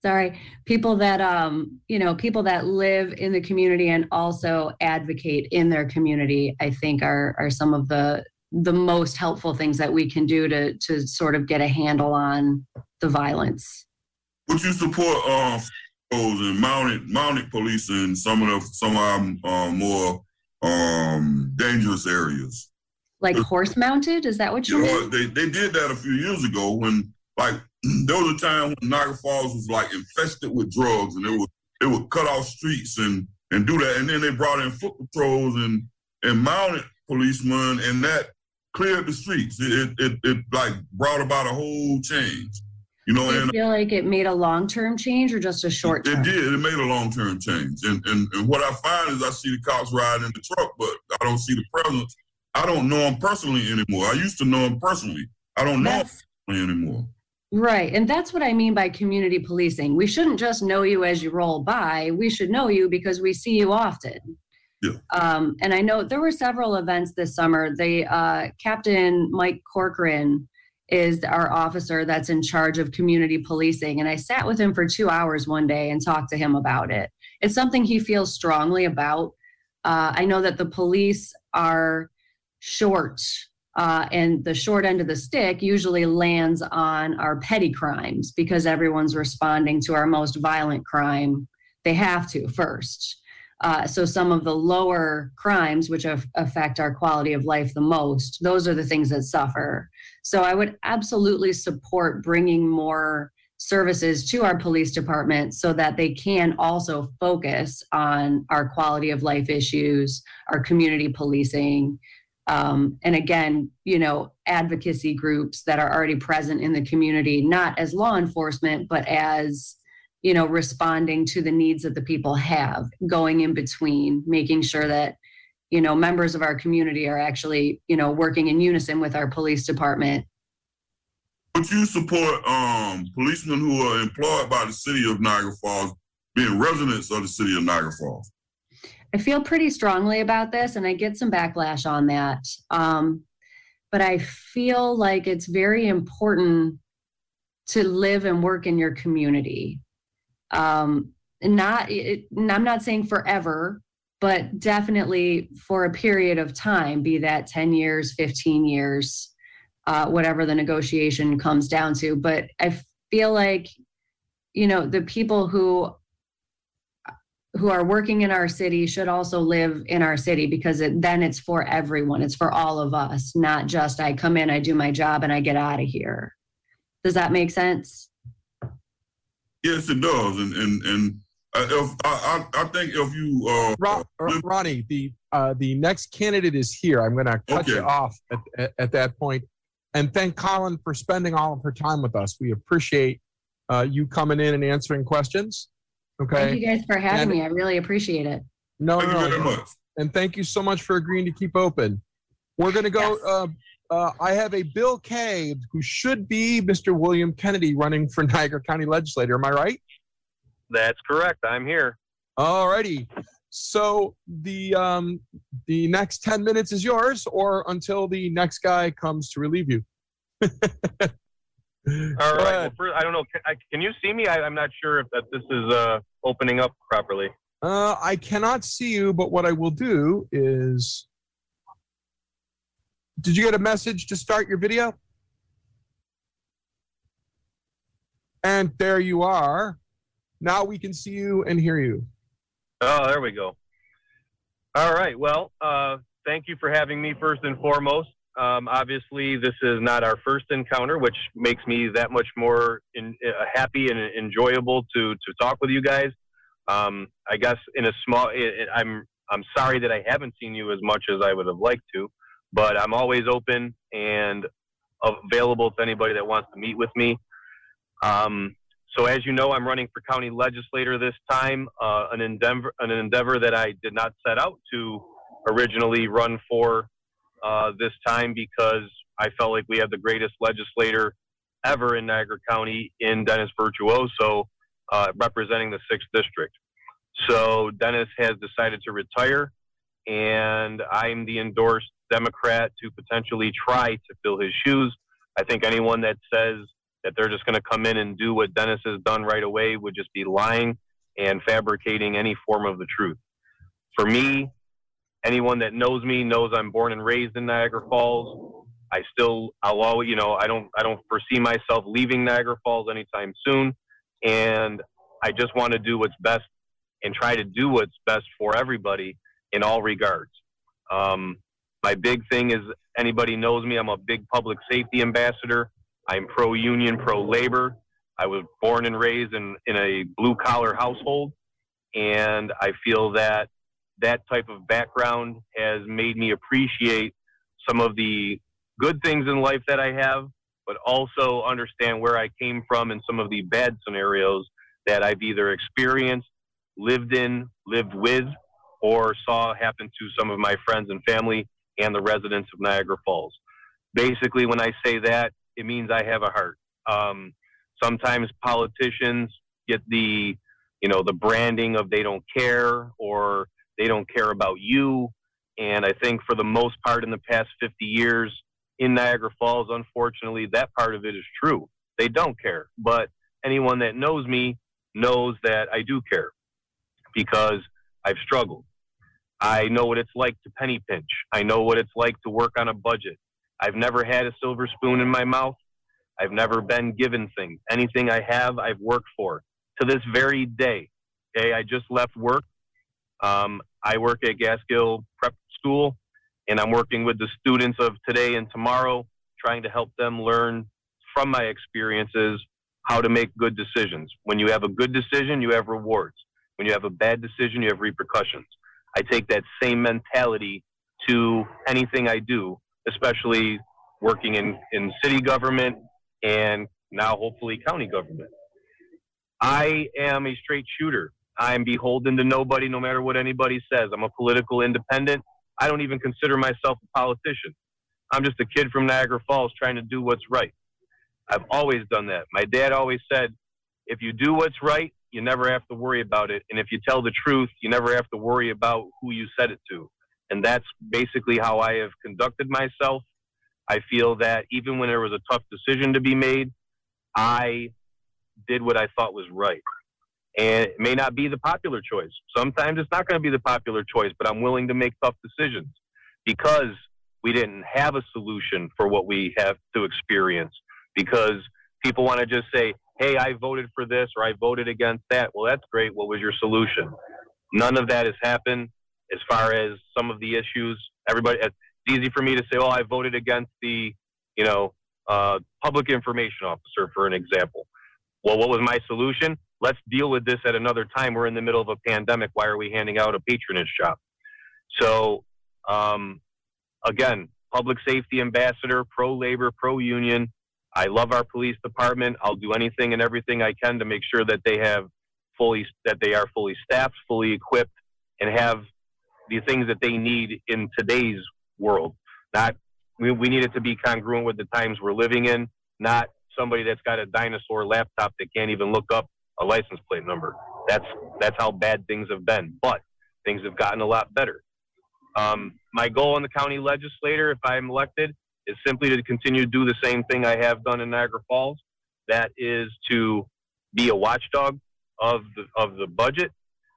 Sorry, people that um, you know, people that live in the community and also advocate in their community. I think are are some of the the most helpful things that we can do to to sort of get a handle on the violence. Would you support uh, and mounted mounted police in some of the some of our uh, more um, dangerous areas? Like horse mounted? Is that what you, you mean? know, they they did that a few years ago when like there was a time when Niagara Falls was like infested with drugs and they would they would cut off streets and and do that and then they brought in foot patrols and and mounted policemen and that cleared the streets. It, it, it, like brought about a whole change. You know, Do you and feel like it made a long term change or just a short term? it did. It made a long term change. And, and and what I find is I see the cops riding in the truck, but I don't see the presence. I don't know them personally anymore. I used to know them personally. I don't know them personally anymore. Right. And that's what I mean by community policing. We shouldn't just know you as you roll by. We should know you because we see you often. Yeah. Um, and I know there were several events this summer. The uh, Captain Mike Corcoran is our officer that's in charge of community policing. And I sat with him for two hours one day and talked to him about it. It's something he feels strongly about. Uh, I know that the police are short Uh, and the short end of the stick usually lands on our petty crimes because everyone's responding to our most violent crime. They have to first. Uh, so some of the lower crimes, which af- affect our quality of life the most, those are the things that suffer. So I would absolutely support bringing more services to our police department so that they can also focus on our quality of life issues, our community policing, um, and again, you know, advocacy groups that are already present in the community, not as law enforcement, but as you know, responding to the needs that the people have, going in between, making sure that you know members of our community are actually you know working in unison with our police department Would you support um, policemen who are employed by the city of Niagara Falls being residents of the city of Niagara Falls? I feel pretty strongly about this and I get some backlash on that. Um, but I feel like it's very important to live and work in your community. Um, not, it, I'm not saying forever, but definitely for a period of time, be that 10 years, 15 years, uh, whatever the negotiation comes down to. But I feel like, you know, the people who who are working in our city should also live in our city because it, then it's for everyone. It's for all of us, not just I come in, I do my job, and I get out of here. Does that make sense? Yes, it does, and and and uh, if I I, I think if you uh, Ron, Ronnie, the uh, the next candidate is here. I'm going to cut you off at, at, at that point, and thank Colin for spending all of her time with us. We appreciate uh, you coming in and answering questions. Okay. Thank you guys for having And- me. I really appreciate it. No, Thank no, you very no. much. And thank you so much for agreeing to keep open. We're going to go. Uh, uh, I have a Bill Kay who should be Mr. William Kennedy running for Niagara County Legislator. Am I right? That's correct. I'm here. All righty. So the um, the next ten minutes is yours, or until the next guy comes to relieve you. All right. Well, first, I don't know. Can, I, can you see me? I, I'm not sure if that this is uh, opening up properly. Uh, I cannot see you, but what I will do is. Did you get a message to start your video? And there you are. Now we can see you and hear you. Oh, there we go. All right. Well, uh, thank you for having me first and foremost. Um, obviously, this is not our first encounter, which makes me that much more in, uh, happy and enjoyable to to talk with you guys. Um, I guess in a small, i i I'm I'm sorry that I haven't seen you as much as I would have liked to, but I'm always open and available to anybody that wants to meet with me. Um, so as you know, I'm running for county legislator this time, uh, an endeavor, an endeavor that I did not set out to originally run for uh, this time because I felt like we had the greatest legislator ever in Niagara County in Dennis Virtuoso, uh, representing the sixth district. So Dennis has decided to retire, and I'm the endorsed Democrat to potentially try to fill his shoes. I think anyone that says that they're just going to come in and do what Dennis has done right away would just be lying and fabricating any form of the truth. For me, anyone that knows me knows I'm born and raised in Niagara Falls. I still, I'll always, you know, I don't, I don't foresee myself leaving Niagara Falls anytime soon, and I just want to do what's best and try to do what's best for everybody in all regards. Um, my big thing is anybody knows me. I'm a big public safety ambassador. I'm pro union, pro labor. I was born and raised in, in a blue collar household. And I feel that that type of background has made me appreciate some of the good things in life that I have, but also understand where I came from and some of the bad scenarios that I've either experienced, lived in, lived with, or saw happen to some of my friends and family and the residents of Niagara Falls. Basically, when I say that, it means I have a heart. Um, sometimes politicians get the, you know, the branding of they don't care or they don't care about you. And I think for the most part in the past 50 years in Niagara Falls, unfortunately, that part of it is true. They don't care. But anyone that knows me knows that I do care because I've struggled. I know what it's like to penny pinch. I know what it's like to work on a budget. I've never had a silver spoon in my mouth. I've never been given things. Anything I have, I've worked for to this very day. Okay, I just left work. Um, I work at Gaskill Prep School, and I'm working with the students of today and tomorrow, trying to help them learn from my experiences how to make good decisions. When you have a good decision, you have rewards. When you have a bad decision, you have repercussions. I take that same mentality to anything I do, especially working in, in city government and now hopefully county government. I am a straight shooter. I'm beholden to nobody, no matter what anybody says. I'm a political independent. I don't even consider myself a politician. I'm just a kid from Niagara Falls trying to do what's right. I've always done that. My dad always said, if you do what's right, you never have to worry about it. And if you tell the truth, you never have to worry about who you said it to. And that's basically how I have conducted myself. I feel that even when there was a tough decision to be made, I did what I thought was right. And it may not be the popular choice. Sometimes it's not going to be the popular choice, but I'm willing to make tough decisions because we didn't have a solution for what we have to experience. Because people want to just say, hey, I voted for this or I voted against that. Well, that's great. What was your solution? None of that has happened as far as some of the issues. Everybody, it's easy for me to say, "Well, I voted against the, you know, uh, public information officer, for an example. Well, what was my solution? Let's deal with this at another time. We're in the middle of a pandemic. Why are we handing out a patronage shop? So, um, again, public safety ambassador, pro labor, pro union. I love our police department. I'll do anything and everything I can to make sure that they have fully that they are fully staffed, fully equipped, and have the things that they need in today's world. Not we, we need it to be congruent with the times we're living in, not somebody that's got a dinosaur laptop that can't even look up a license plate number. That's that's how bad things have been. But things have gotten a lot better. Um, my goal in the county legislator, if I'm elected, is simply to continue to do the same thing I have done in Niagara Falls. That is to be a watchdog of the of the budget,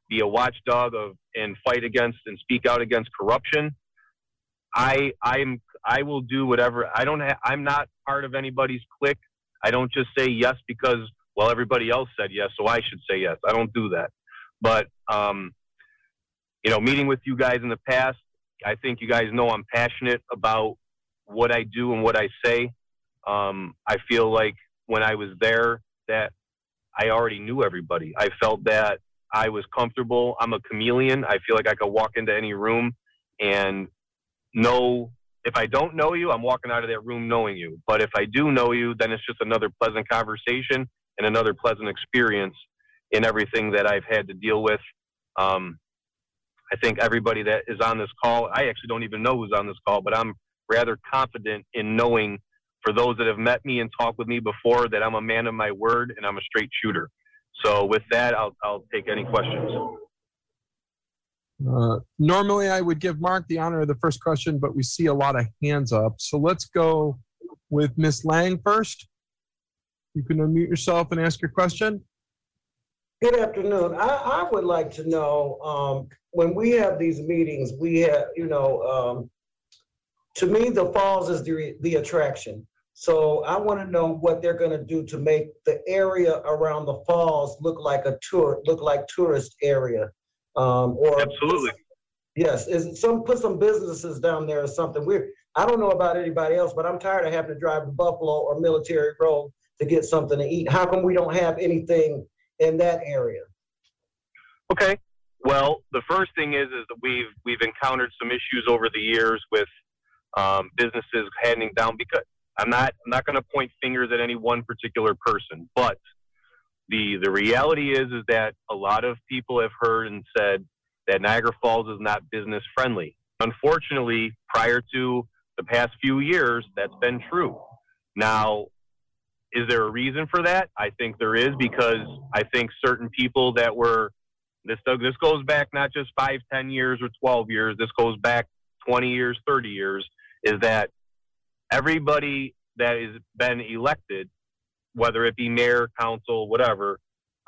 be a watchdog of and fight against and speak out against corruption. I I'm I will do whatever. I don't ha- I'm not part of anybody's clique. I don't just say yes because well everybody else said yes, so I should say yes. I don't do that. But um, you know, meeting with you guys in the past, I think you guys know I'm passionate about what I do and what I say. Um, I feel like when I was there that I already knew everybody. I felt that I was comfortable. I'm a chameleon. I feel like I could walk into any room and know if I don't know you, I'm walking out of that room knowing you. But if I do know you, then it's just another pleasant conversation and another pleasant experience in everything that I've had to deal with. Um, I think everybody that is on this call, I actually don't even know who's on this call, but I'm rather confident in knowing for those that have met me and talked with me before that I'm a man of my word and I'm a straight shooter. So with that, I'll, I'll take any questions. Uh, normally, I would give Mark the honor of the first question, but we see a lot of hands up. So let's go with Miss Lang first. You can unmute yourself and ask your question. Good afternoon. I, I would like to know, um, when we have these meetings, we have, you know, um, to me, the falls is the, the attraction. So I want to know what they're going to do to make the area around the falls look like a tour, look like tourist area. Um, or Absolutely. Yes, is some put some businesses down there or something. We're I don't know about anybody else, but I'm tired of having to drive to Buffalo or Military Road to get something to eat. How come we don't have anything in that area? Okay. Well, the first thing is is that we've we've encountered some issues over the years with um, businesses handing down because I'm not I'm not going to point fingers at any one particular person, but the the reality is is that a lot of people have heard and said that Niagara Falls is not business friendly. Unfortunately, prior to the past few years, that's been true. Now, is there a reason for that? I think there is because I think certain people that were this this goes back not just five, ten years or twelve years. This goes back twenty years, thirty years. Is that everybody that has been elected, whether it be mayor, council, whatever,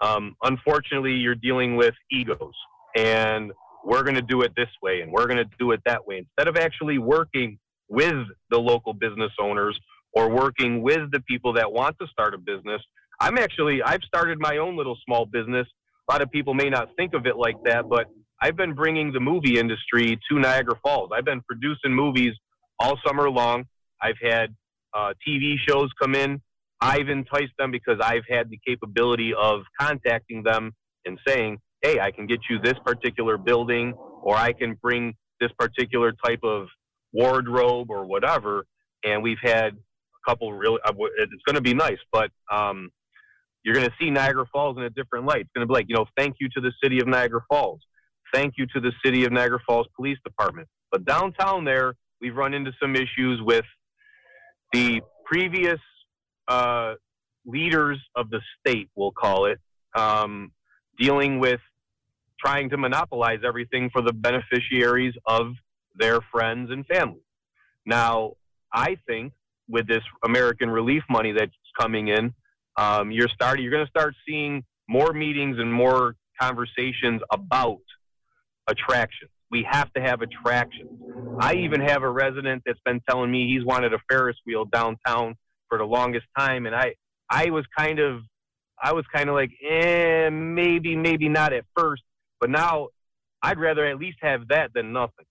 um, unfortunately, you're dealing with egos, and we're going to do it this way, and we're going to do it that way, instead of actually working with the local business owners or working with the people that want to start a business. I'm actually, I've started my own little small business. A lot of people may not think of it like that, but I've been bringing the movie industry to Niagara Falls. I've been producing movies all summer long. I've had uh, TV shows come in. I've enticed them because I've had the capability of contacting them and saying, hey, I can get you this particular building, or I can bring this particular type of wardrobe or whatever. And we've had a couple really, uh, it's going to be nice, but um, you're going to see Niagara Falls in a different light. It's going to be like, you know, thank you to the city of Niagara Falls. Thank you to the city of Niagara Falls Police Department. But downtown there, we've run into some issues with the previous uh, leaders of the state, we'll call it, um, dealing with trying to monopolize everything for the beneficiaries of their friends and family. Now, I think with this American relief money that's coming in, um, you're starting. You're going to start seeing more meetings and more conversations about attractions. We have to have attractions. I even have a resident that's been telling me he's wanted a Ferris wheel downtown for the longest time, and I I was kind of I was kind of like, eh, maybe maybe not at first, but now I'd rather at least have that than nothing.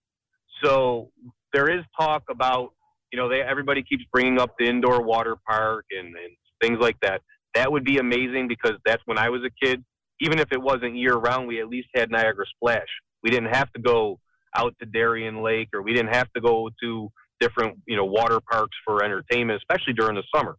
So there is talk about you know they everybody keeps bringing up the indoor water park and, and things like that. That would be amazing because that's when I was a kid. Even if it wasn't year round, we at least had Niagara Splash. We didn't have to go out to Darien Lake or we didn't have to go to different, you know, water parks for entertainment, especially during the summer.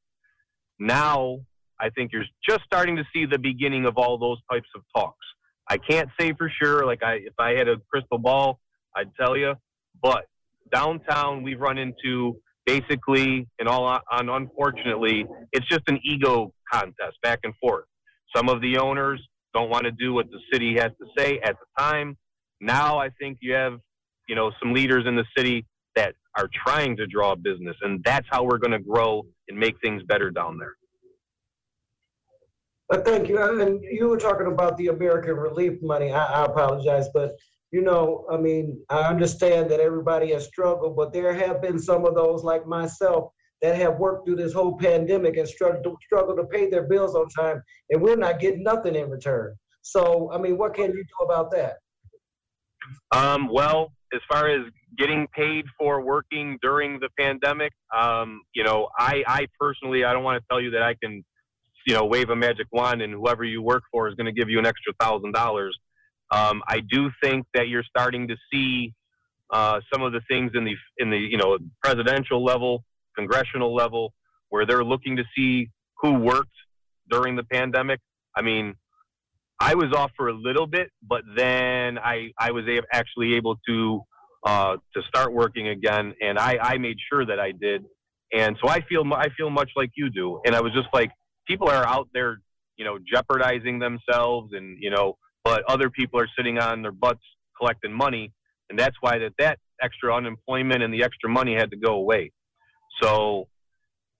Now, I think you're just starting to see the beginning of all those types of talks. I can't say for sure. Like I, if I had a crystal ball, I'd tell you. But downtown, we've run into basically, and all on unfortunately, it's just an ego contest back and forth. Some of the owners don't want to do what the city has to say at the time. Now I think you have, you know, some leaders in the city that are trying to draw business, and that's how we're going to grow and make things better down there. Uh, thank you. And you were talking about the American relief money. I, I apologize, but you know, I mean, I understand that everybody has struggled, but there have been some of those like myself that have worked through this whole pandemic and struggled struggle to pay their bills on time, and we're not getting nothing in return. So, I mean, what can you do about that? Um, well, as far as getting paid for working during the pandemic, um, you know, I, I personally, I don't want to tell you that I can, you know, wave a magic wand and whoever you work for is going to give you an extra thousand dollars. Um, I do think that you're starting to see uh, some of the things in the in the you know presidential level, congressional level, where they're looking to see who worked during the pandemic. I mean, I was off for a little bit, but then I I was a- actually able to uh, to start working again, and I I made sure that I did, and so I feel I feel much like you do, and I was just like people are out there, you know, jeopardizing themselves, and you know, but other people are sitting on their butts collecting money, and that's why that that extra unemployment and the extra money had to go away. So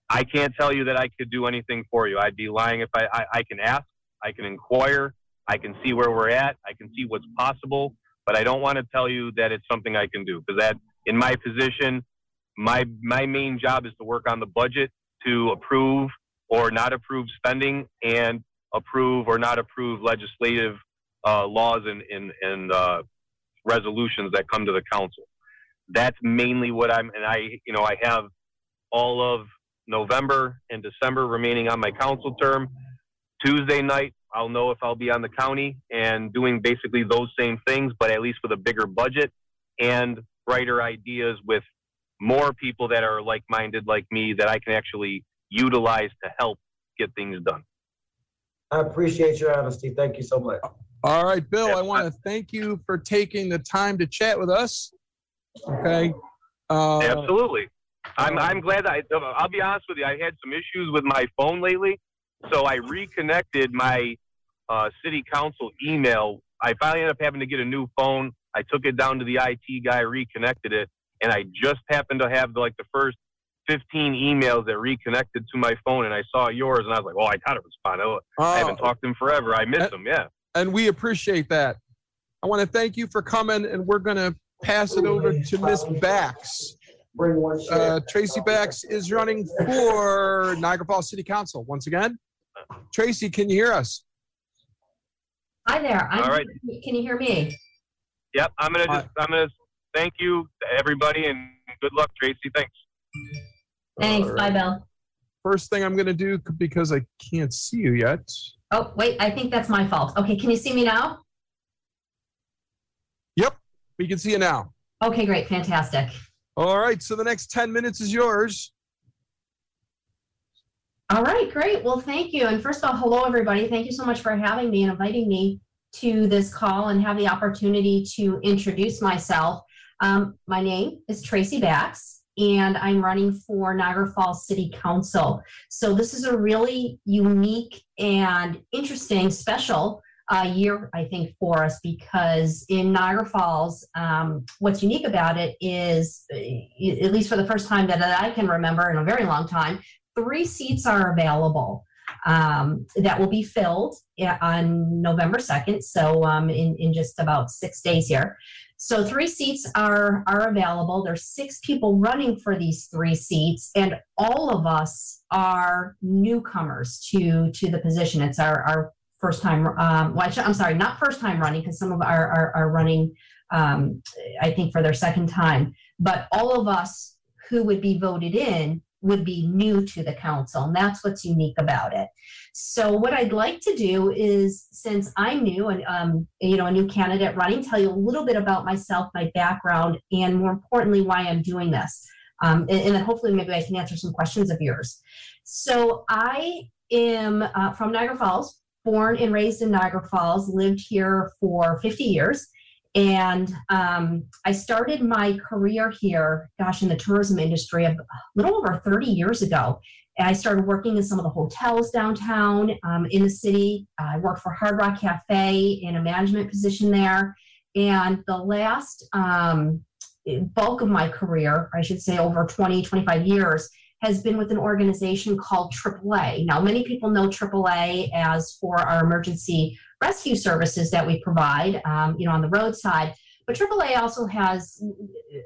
I can't tell you that I could do anything for you. I'd be lying if I, I, I can ask, I can inquire, I can see where we're at. I can see what's possible, but I don't want to tell you that it's something I can do because that, in my position, my my main job is to work on the budget to approve or not approve spending and approve or not approve legislative uh, laws and and, and uh, resolutions that come to the council. That's mainly what I'm, and I, you know, I have all of November and December remaining on my council term. Tuesday night, I'll know if I'll be on the county and doing basically those same things, but at least with a bigger budget and brighter ideas with more people that are like minded like me that I can actually utilize to help get things done. I appreciate your honesty. Thank you so much. All right, Bill, I want to thank you for taking the time to chat with us. Okay. Uh, Absolutely. I'm, I'm glad that I, I'll be honest with you. I had some issues with my phone lately. So I reconnected my uh, city council email. I finally ended up having to get a new phone. I took it down to the IT guy, reconnected it, and I just happened to have like the first 15 emails that reconnected to my phone, and I saw yours, and I was like, "Oh, I gotta respond. I, I haven't Oh. talked to him forever. I miss him." Yeah. and we appreciate that. I want to thank you for coming, and we're going to pass it over to Miss Bax. bring one. Uh, Traci Bax is running for Niagara Falls City Council once again. Traci, can you hear us? Hi there. I'm, All right. Can you hear me? Yep, I'm gonna just, I'm gonna thank you everybody and good luck, Traci. Thanks. Thanks. All Bye. Bill. First thing I'm going to do because I can't see you yet. Oh, wait. I think that's my fault. Okay. Can you see me now? Yep, we can see you now. Okay, great. Fantastic. All right, so the next 10 minutes is yours. All right, great. Well, thank you. And first of all, hello, everybody. Thank you so much for having me and inviting me to this call and have the opportunity to introduce myself. Um, my name is Traci Bax, and I'm running for Niagara Falls City Council. So this is a really unique and interesting, special uh, year, I think, for us because in Niagara Falls, um, what's unique about it is, uh, at least for the first time that I can remember in a very long time, three seats are available um, that will be filled on November 2nd, so um, in, in just about six days here. So three seats are, are available. There's six people running for these three seats, and all of us are newcomers to, to the position. It's our, our first time, um, well, I'm sorry, not first time running, because some of our are, are running, um, I think, for their second time. But all of us who would be voted in would be new to the council, and that's what's unique about it. So what I'd like to do is, since I'm new and um, you know a new candidate running, tell you a little bit about myself, my background, and more importantly, why I'm doing this. Um, and, and then hopefully maybe I can answer some questions of yours. So I am uh, from Niagara Falls, born and raised in Niagara Falls, lived here for 50 years. And um, I started my career here, gosh, in the tourism industry a little over 30 years ago. And I started working in some of the hotels downtown um, in the city. I worked for Hard Rock Cafe in a management position there. And the last um, bulk of my career, I should say over 20, 25 years, has been with an organization called AAA. Now, many people know AAA as for our emergency rescue services that we provide, um, you know, on the roadside. But AAA also has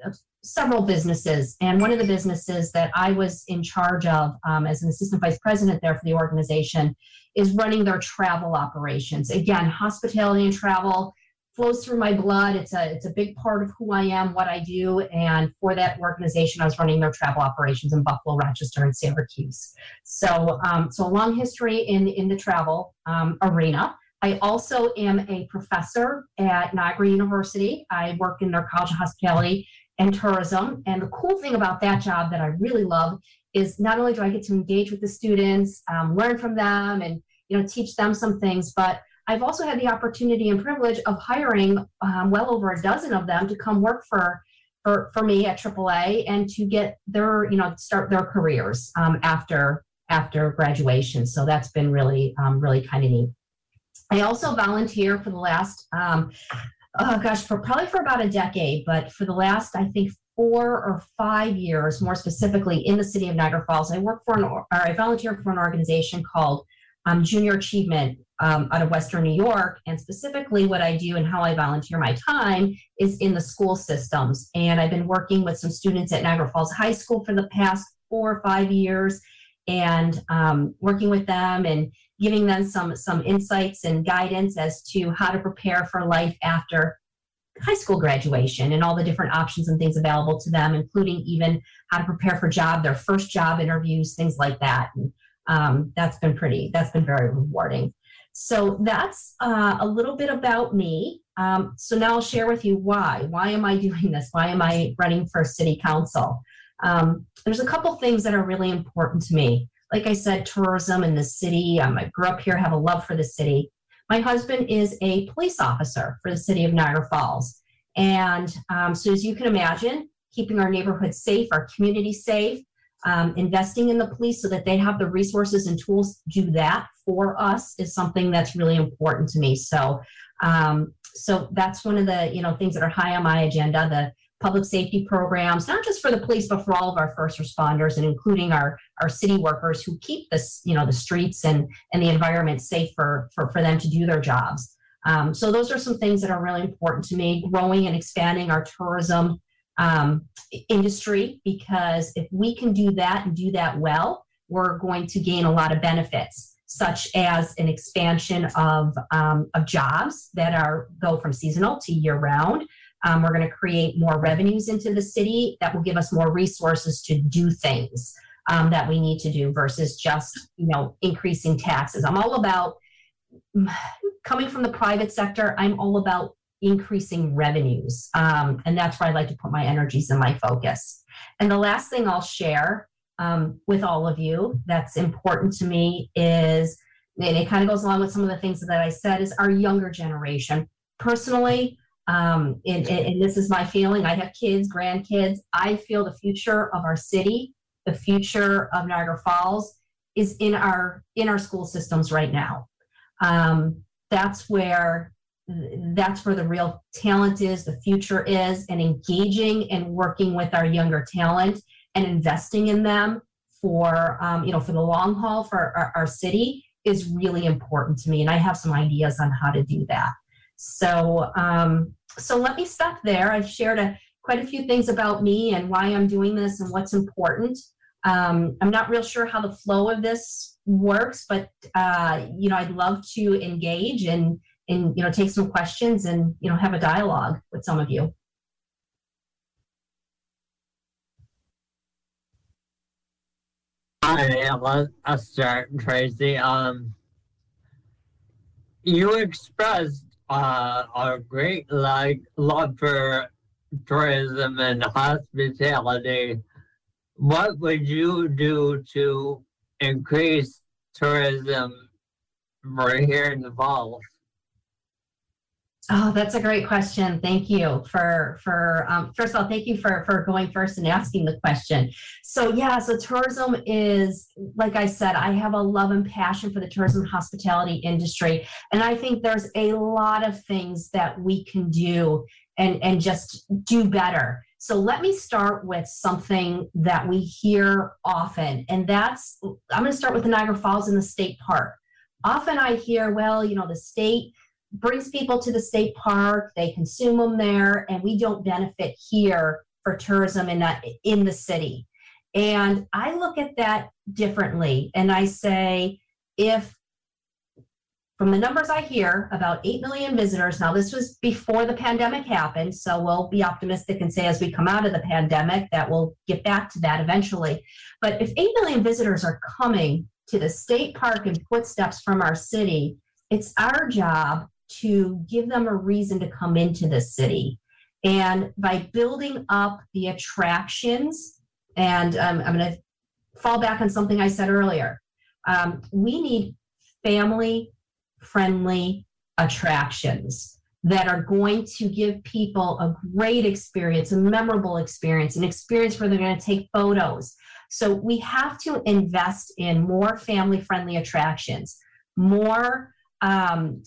uh, several businesses, and one of the businesses that I was in charge of um, as an assistant vice president there for the organization is running their travel operations. Again, hospitality and travel flows through my blood. It's a it's a big part of who I am, what I do, and for that organization, I was running their travel operations in Buffalo, Rochester, and Syracuse. So um, so a long history in in the travel um, arena. I also am a professor at Niagara University. I work in their College of Hospitality and Tourism. And the cool thing about that job that I really love is not only do I get to engage with the students, um, learn from them, and you know teach them some things, but I've also had the opportunity and privilege of hiring um, well over a dozen of them to come work for for, for me at AAA and to get their you know start their careers um, after after graduation. So that's been really um, really kind of neat. I also volunteer for the last, um, oh gosh, for probably for about a decade, but for the last, I think, four or five years, more specifically in the city of Niagara Falls, I work for an, or I volunteer for an organization called um, Junior Achievement um, out of Western New York. And specifically, what I do and how I volunteer my time is in the school systems. And I've been working with some students at Niagara Falls High School for the past four or five years and um, working with them and giving them some some insights and guidance as to how to prepare for life after high school graduation and all the different options and things available to them including even how to prepare for job their first job interviews things like that. And um, that's been pretty that's been very rewarding. So that's uh, a little bit about me. Um, so now i'll share with you why. Why am i doing this? Why am i running for city council? Um, there's a couple things that are really important to me like I said, tourism in the city. Um, I grew up here, have a love for the city. My husband is a police officer for the city of Niagara Falls. And um, so, as you can imagine, keeping our neighborhood safe, our community safe, um, investing in the police so that they have the resources and tools to do that for us is something that's really important to me. So, um, so that's one of the you know things that are high on my agenda. The public safety programs, not just for the police, but for all of our first responders and including our, our city workers who keep this, you know, the streets and, and the environment safe for, for, for them to do their jobs. Um, so those are some things that are really important to me, growing and expanding our tourism um, industry because if we can do that and do that well, we're going to gain a lot of benefits, such as an expansion of, um, of jobs that are go from seasonal to year round. Um, we're going to create more revenues into the city that will give us more resources to do things um, that we need to do versus just you know increasing taxes. I'm all about coming from the private sector. I'm all about increasing revenues, um, and that's where I like to put my energies and my focus. And the last thing I'll share um, with all of you that's important to me is, and it kind of goes along with some of the things that I said, is our younger generation. Personally, um, and, and, and this is my feeling. I have kids, grandkids. I feel the future of our city, the future of Niagara Falls, is in our in our school systems right now. Um, that's where that's where the real talent is, the future is, and engaging and working with our younger talent and investing in them for um, you know for the long haul for our, our city is really important to me, and I have some ideas on how to do that. So um, so let me stop there. I've shared a, quite a few things about me and why I'm doing this and what's important. Um, I'm not real sure how the flow of this works, but uh, you know, I'd love to engage and and you know take some questions and you know have a dialogue with some of you. Hi, I'll start, Traci. Um, you expressed uh, a great like love for tourism and hospitality. What would you do to increase tourism for here in the Falls? Oh, that's a great question. Thank you for for um, first of all, thank you for for going first and asking the question. So yeah, so tourism is like I said, I have a love and passion for the tourism hospitality industry, and I think there's a lot of things that we can do and and just do better. So let me start with something that we hear often, and that's I'm going to start with the Niagara Falls and the state park. Often I hear, well, you know, the state brings people to the state park, they consume them there, and we don't benefit here for tourism in, that, in the city. And I look at that differently and I say, if from the numbers I hear, about 8 million visitors. Now, this was before the pandemic happened, so we'll be optimistic and say as we come out of the pandemic that we'll get back to that eventually. But if 8 million visitors are coming to the state park in footsteps from our city, it's our job to give them a reason to come into the city. And by building up the attractions, and um, I'm going to fall back on something I said earlier, um, we need family friendly attractions that are going to give people a great experience, a memorable experience, an experience where they're going to take photos. So we have to invest in more family friendly attractions, more um,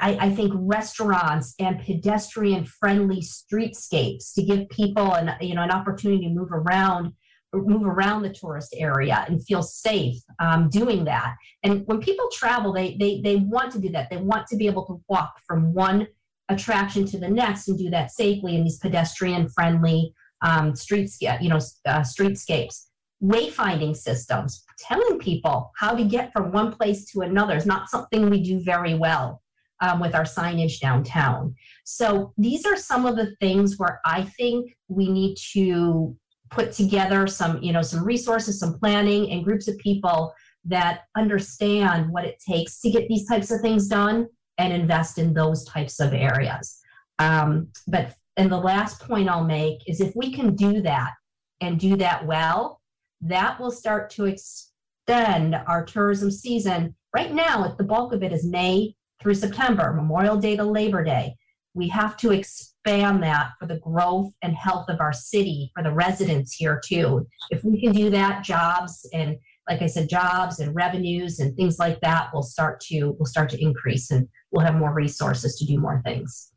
I, I, think restaurants and pedestrian friendly streetscapes to give people an you know an opportunity to move around move around the tourist area and feel safe um, doing that. And when people travel they, they they want to do that. They want to be able to walk from one attraction to the next and do that safely in these pedestrian friendly um, streetscape you know uh, streetscapes wayfinding systems, telling people how to get from one place to another is not something we do very well um, with our signage downtown. So these are some of the things where I think we need to put together some, you know, some resources, some planning, and groups of people that understand what it takes to get these types of things done and invest in those types of areas. Um, but and the last point I'll make is if we can do that and do that well, that will start to extend our tourism season. Right now, the bulk of it is May through September, Memorial Day to Labor Day. We have to expand that for the growth and health of our city, for the residents here too. If we can do that, jobs and like I said, jobs and revenues and things like that will start to will start to increase and we'll have more resources to do more things.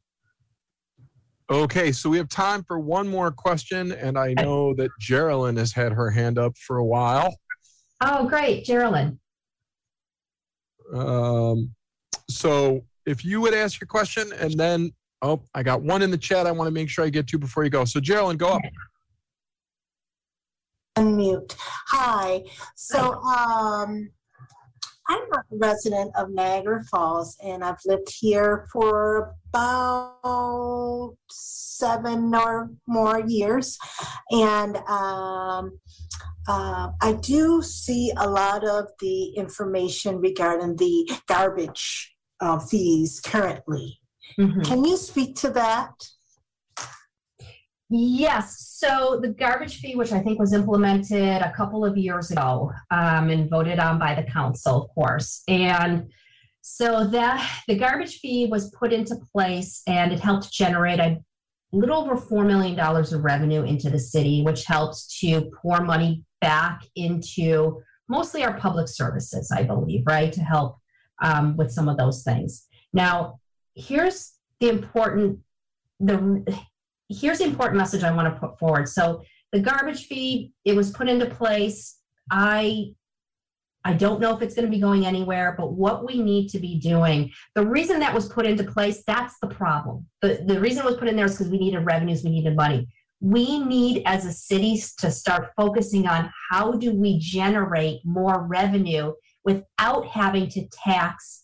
Okay, so we have time for one more question, and I know that Geraldine has had her hand up for a while. Oh, great, Geraldine. Um, so if you would ask your question, and then Oh, I got one in the chat. I want to make sure I get to before you go. So Geraldine, go up. Unmute. Hi. So, um, I'm a resident of Niagara Falls and I've lived here for about seven or more years. And um, uh, I do see a lot of the information regarding the garbage uh, fees currently. Can you speak to that? Yes, so the garbage fee, which I think was implemented a couple of years ago um, and voted on by the council, of course. And so that the garbage fee was put into place and it helped generate a little over $4 million of revenue into the city, which helps to pour money back into mostly our public services, I believe, right? To help um, with some of those things. Now, here's the important the here's the important message I want to put forward. So the garbage fee, it was put into place. I I don't know if it's going to be going anywhere, but what we need to be doing, the reason that was put into place, that's the problem. The, the reason it was put in there is because we needed revenues, we needed money. We need as a city to start focusing on how do we generate more revenue without having to tax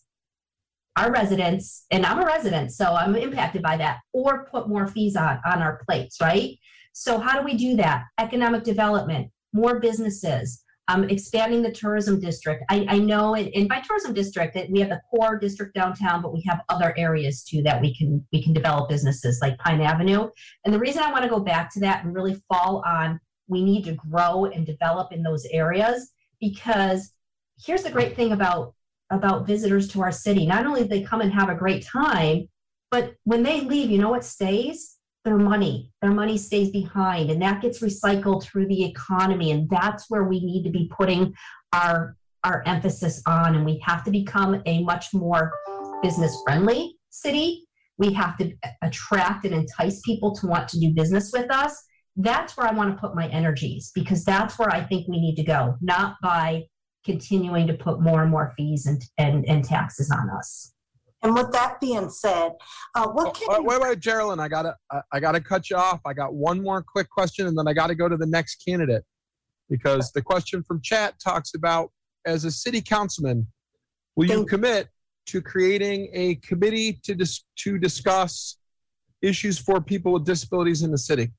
our residents, and I'm a resident, so I'm impacted by that, or put more fees on, on our plates, right? So how do we do that? Economic development, more businesses, um, expanding the tourism district. I, I know, and, and by tourism district, that we have the core district downtown, but we have other areas too that we can we can develop businesses like Pine Avenue. And the reason I want to go back to that and really fall on we need to grow and develop in those areas because here's the great thing about about visitors to our city. Not only do they come and have a great time, but when they leave, you know what stays? Their money. Their money stays behind, and that gets recycled through the economy. And that's where we need to be putting our our emphasis on. And we have to become a much more business friendly city. We have to attract and entice people to want to do business with us. That's where I want to put my energies because that's where I think we need to go, not by continuing to put more and more fees and, and, and taxes on us. And with that being said, uh, what can Wait, wait, wait, Geraldine, I gotta, I, I gotta cut you off. I got one more quick question, and then I gotta go to the next candidate because the question from chat talks about as a city councilman, will you commit to creating a committee to dis- to discuss issues for people with disabilities in the city?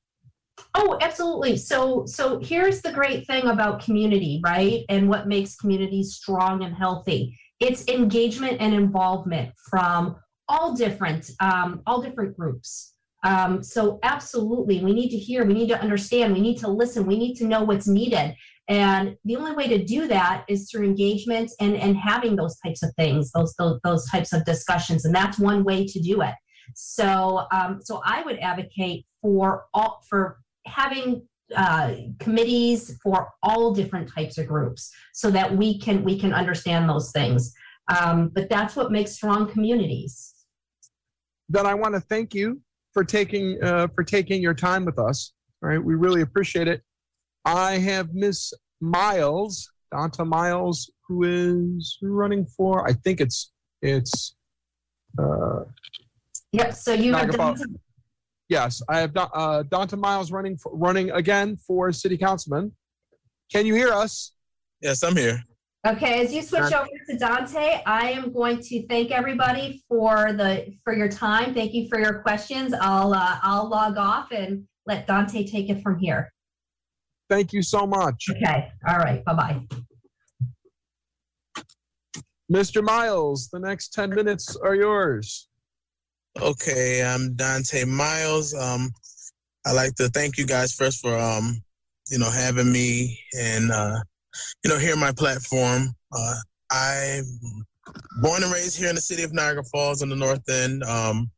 Oh, absolutely. So so here's the great thing about community, right? And what makes communities strong and healthy. It's engagement and involvement from all different um, all different groups. Um, so absolutely, we need to hear, we need to understand, we need to listen, we need to know what's needed. And the only way to do that is through engagement and, and having those types of things, those, those, those types of discussions. And that's one way to do it. So, um, so I would advocate for all, for having uh, committees for all different types of groups so that we can we can understand those things um, but that's what makes strong communities Then I want to thank you for taking uh, for taking your time with us. All right, we really appreciate it. I have Miss Myles, Donta Myles, who is running for. I think it's it's. Uh, yep so you have Niagara done Falls. Yes, I have Don- uh, Donta Myles running for, running again for city councilman. Can you hear us? Yes, I'm here. Okay, as you switch over to Donta, I am going to thank everybody for the for your time. Thank you for your questions. I'll uh, I'll log off and let Donta take it from here. Thank you so much. Okay. All right. Bye bye. Mr. Myles, the next 10 minutes are yours. Okay, I'm Donta Myles. Um, I'd like to thank you guys first for um, you know, having me and uh, you know, here my platform. Uh, I'm born and raised here in the city of Niagara Falls on the north end. Um,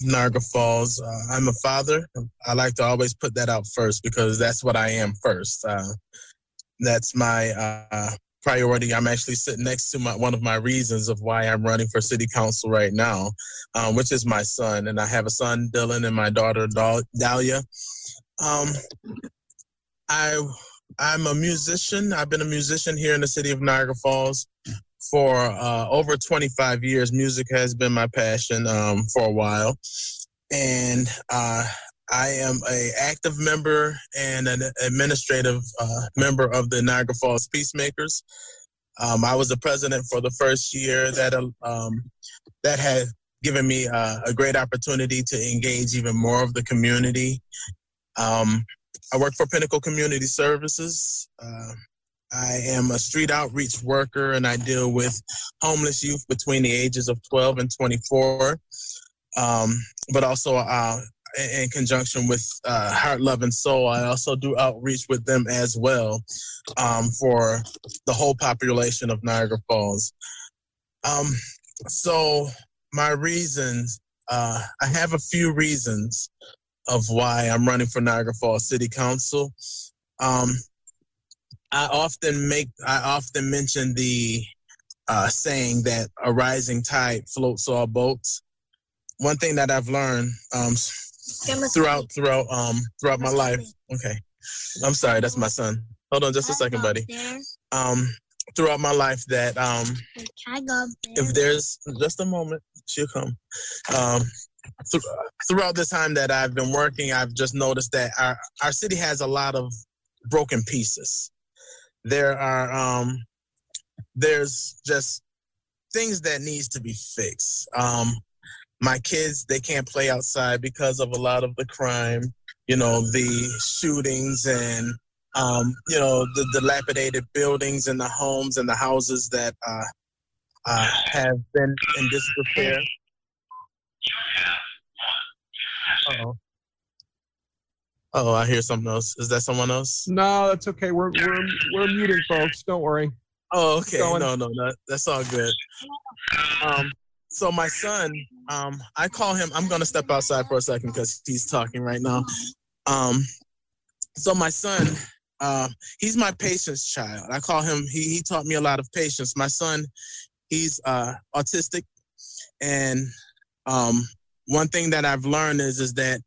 Niagara Falls. Uh, I'm a father. I like to always put that out first because that's what I am first. Uh, that's my uh, priority. I'm actually sitting next to my one of my reasons of why I'm running for city council right now, um, which is my son, and I have a son, Dylan, and my daughter, Dahlia. Um, I I'm a musician. I've been a musician here in the city of Niagara Falls for uh, over 25 years. Music has been my passion um, for a while. and uh, I am a active member and an administrative uh, member of the Niagara Falls Peacemakers. Um, I was the president for the first year that um, that had given me uh, a great opportunity to engage even more of the community. Um, I work for Pinnacle Community Services. Uh, I am a street outreach worker and I deal with homeless youth between the ages of 12 and 24, um, but also uh, in, conjunction with uh, Heart, Love, and Soul, I also do outreach with them as well um, for the whole population of Niagara Falls. Um, so, my reasons, uh, I have a few reasons of why I'm running for Niagara Falls City Council. Um, I often make, I often mention the uh, saying that a rising tide floats all boats. One thing that I've learned um, throughout throughout um throughout my life. Okay, I'm sorry, that's my son. Hold on, just a second, buddy. Um, throughout my life, that um, if there's just a moment, she'll come. Um, th- throughout the time that I've been working, I've just noticed that our our city has a lot of broken pieces. There are um, there's just things that needs to be fixed. Um, my kids they can't play outside because of a lot of the crime you know the shootings and um, you know the dilapidated buildings and the homes and the houses that uh, uh, have been in disrepair oh oh i hear something else is that someone else No, that's okay. We're we're we're muting folks. Don't worry. Oh, okay. No, no, no. That's all good. Um, so my son, um, I call him. I'm gonna step outside for a second because he's talking right now. Um, so my son, uh, he's my patience child. I call him. He he taught me a lot of patience. My son, he's uh, autistic, and um, one thing that I've learned is is that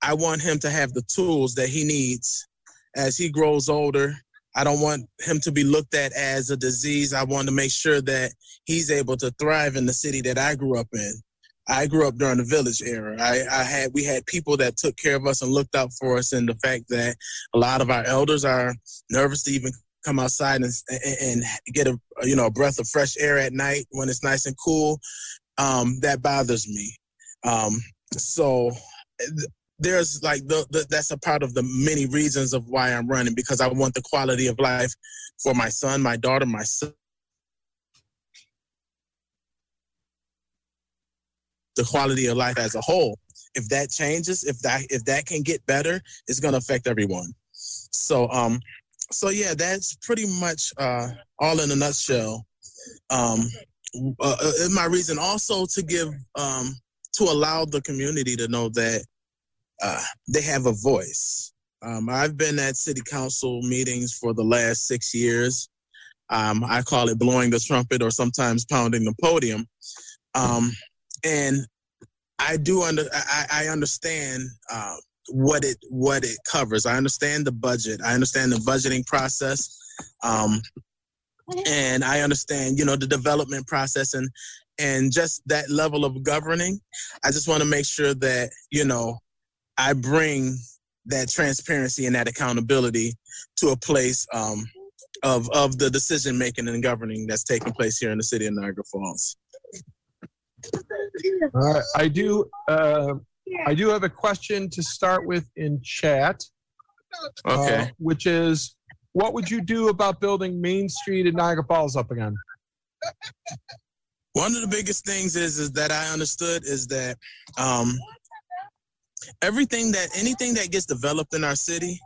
I want him to have the tools that he needs as he grows older. I don't want him to be looked at as a disease. I want to make sure that he's able to thrive in the city that I grew up in. I grew up during the village era. I, I had we had people that took care of us and looked out for us, and the fact that a lot of our elders are nervous to even come outside and and get a you know a breath of fresh air at night when it's nice and cool. Um, that bothers me. Um, so there's like the, the, that's a part of the many reasons of why I'm running because I want the quality of life for my son, my daughter, my son. The quality of life as a whole. If that changes, if that if that can get better, it's to affect everyone. So um, so yeah, that's pretty much uh, all in a nutshell. Um, uh, uh, my reason also to give um, to allow the community to know that uh, they have a voice. Um, I've been at city council meetings for the last six years. Um, I call it blowing the trumpet or sometimes pounding the podium. Um, and I do under I, I understand uh, what it what it covers. I understand the budget. I understand the budgeting process. Um, and I understand, you know, the development process and and just that level of governing. I just want to make sure that, you know, I bring that transparency and that accountability to a place um, of of the decision making and governing that's taking place here in the city of Niagara Falls. Uh, I do. Uh, I do have a question to start with in chat. Okay. uh, which is, what would you do about building Main Street in Niagara Falls up again? One of the biggest things is is that I understood is that um, everything that anything that gets developed in our city,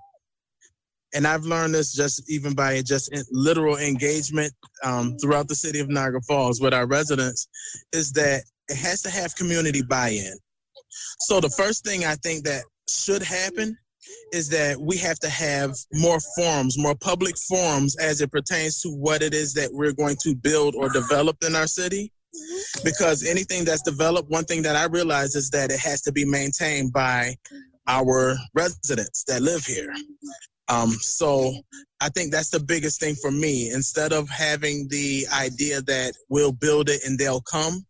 and I've learned this just even by just literal engagement um, throughout the city of Niagara Falls with our residents, is that it has to have community buy-in. So the first thing I think that should happen is that we have to have more forums, more public forums as it pertains to what it is that we're going to build or develop in our city. Because anything that's developed, one thing that I realize is that it has to be maintained by our residents that live here. Um, so I think that's the biggest thing for me. Instead of having the idea that we'll build it and they'll come,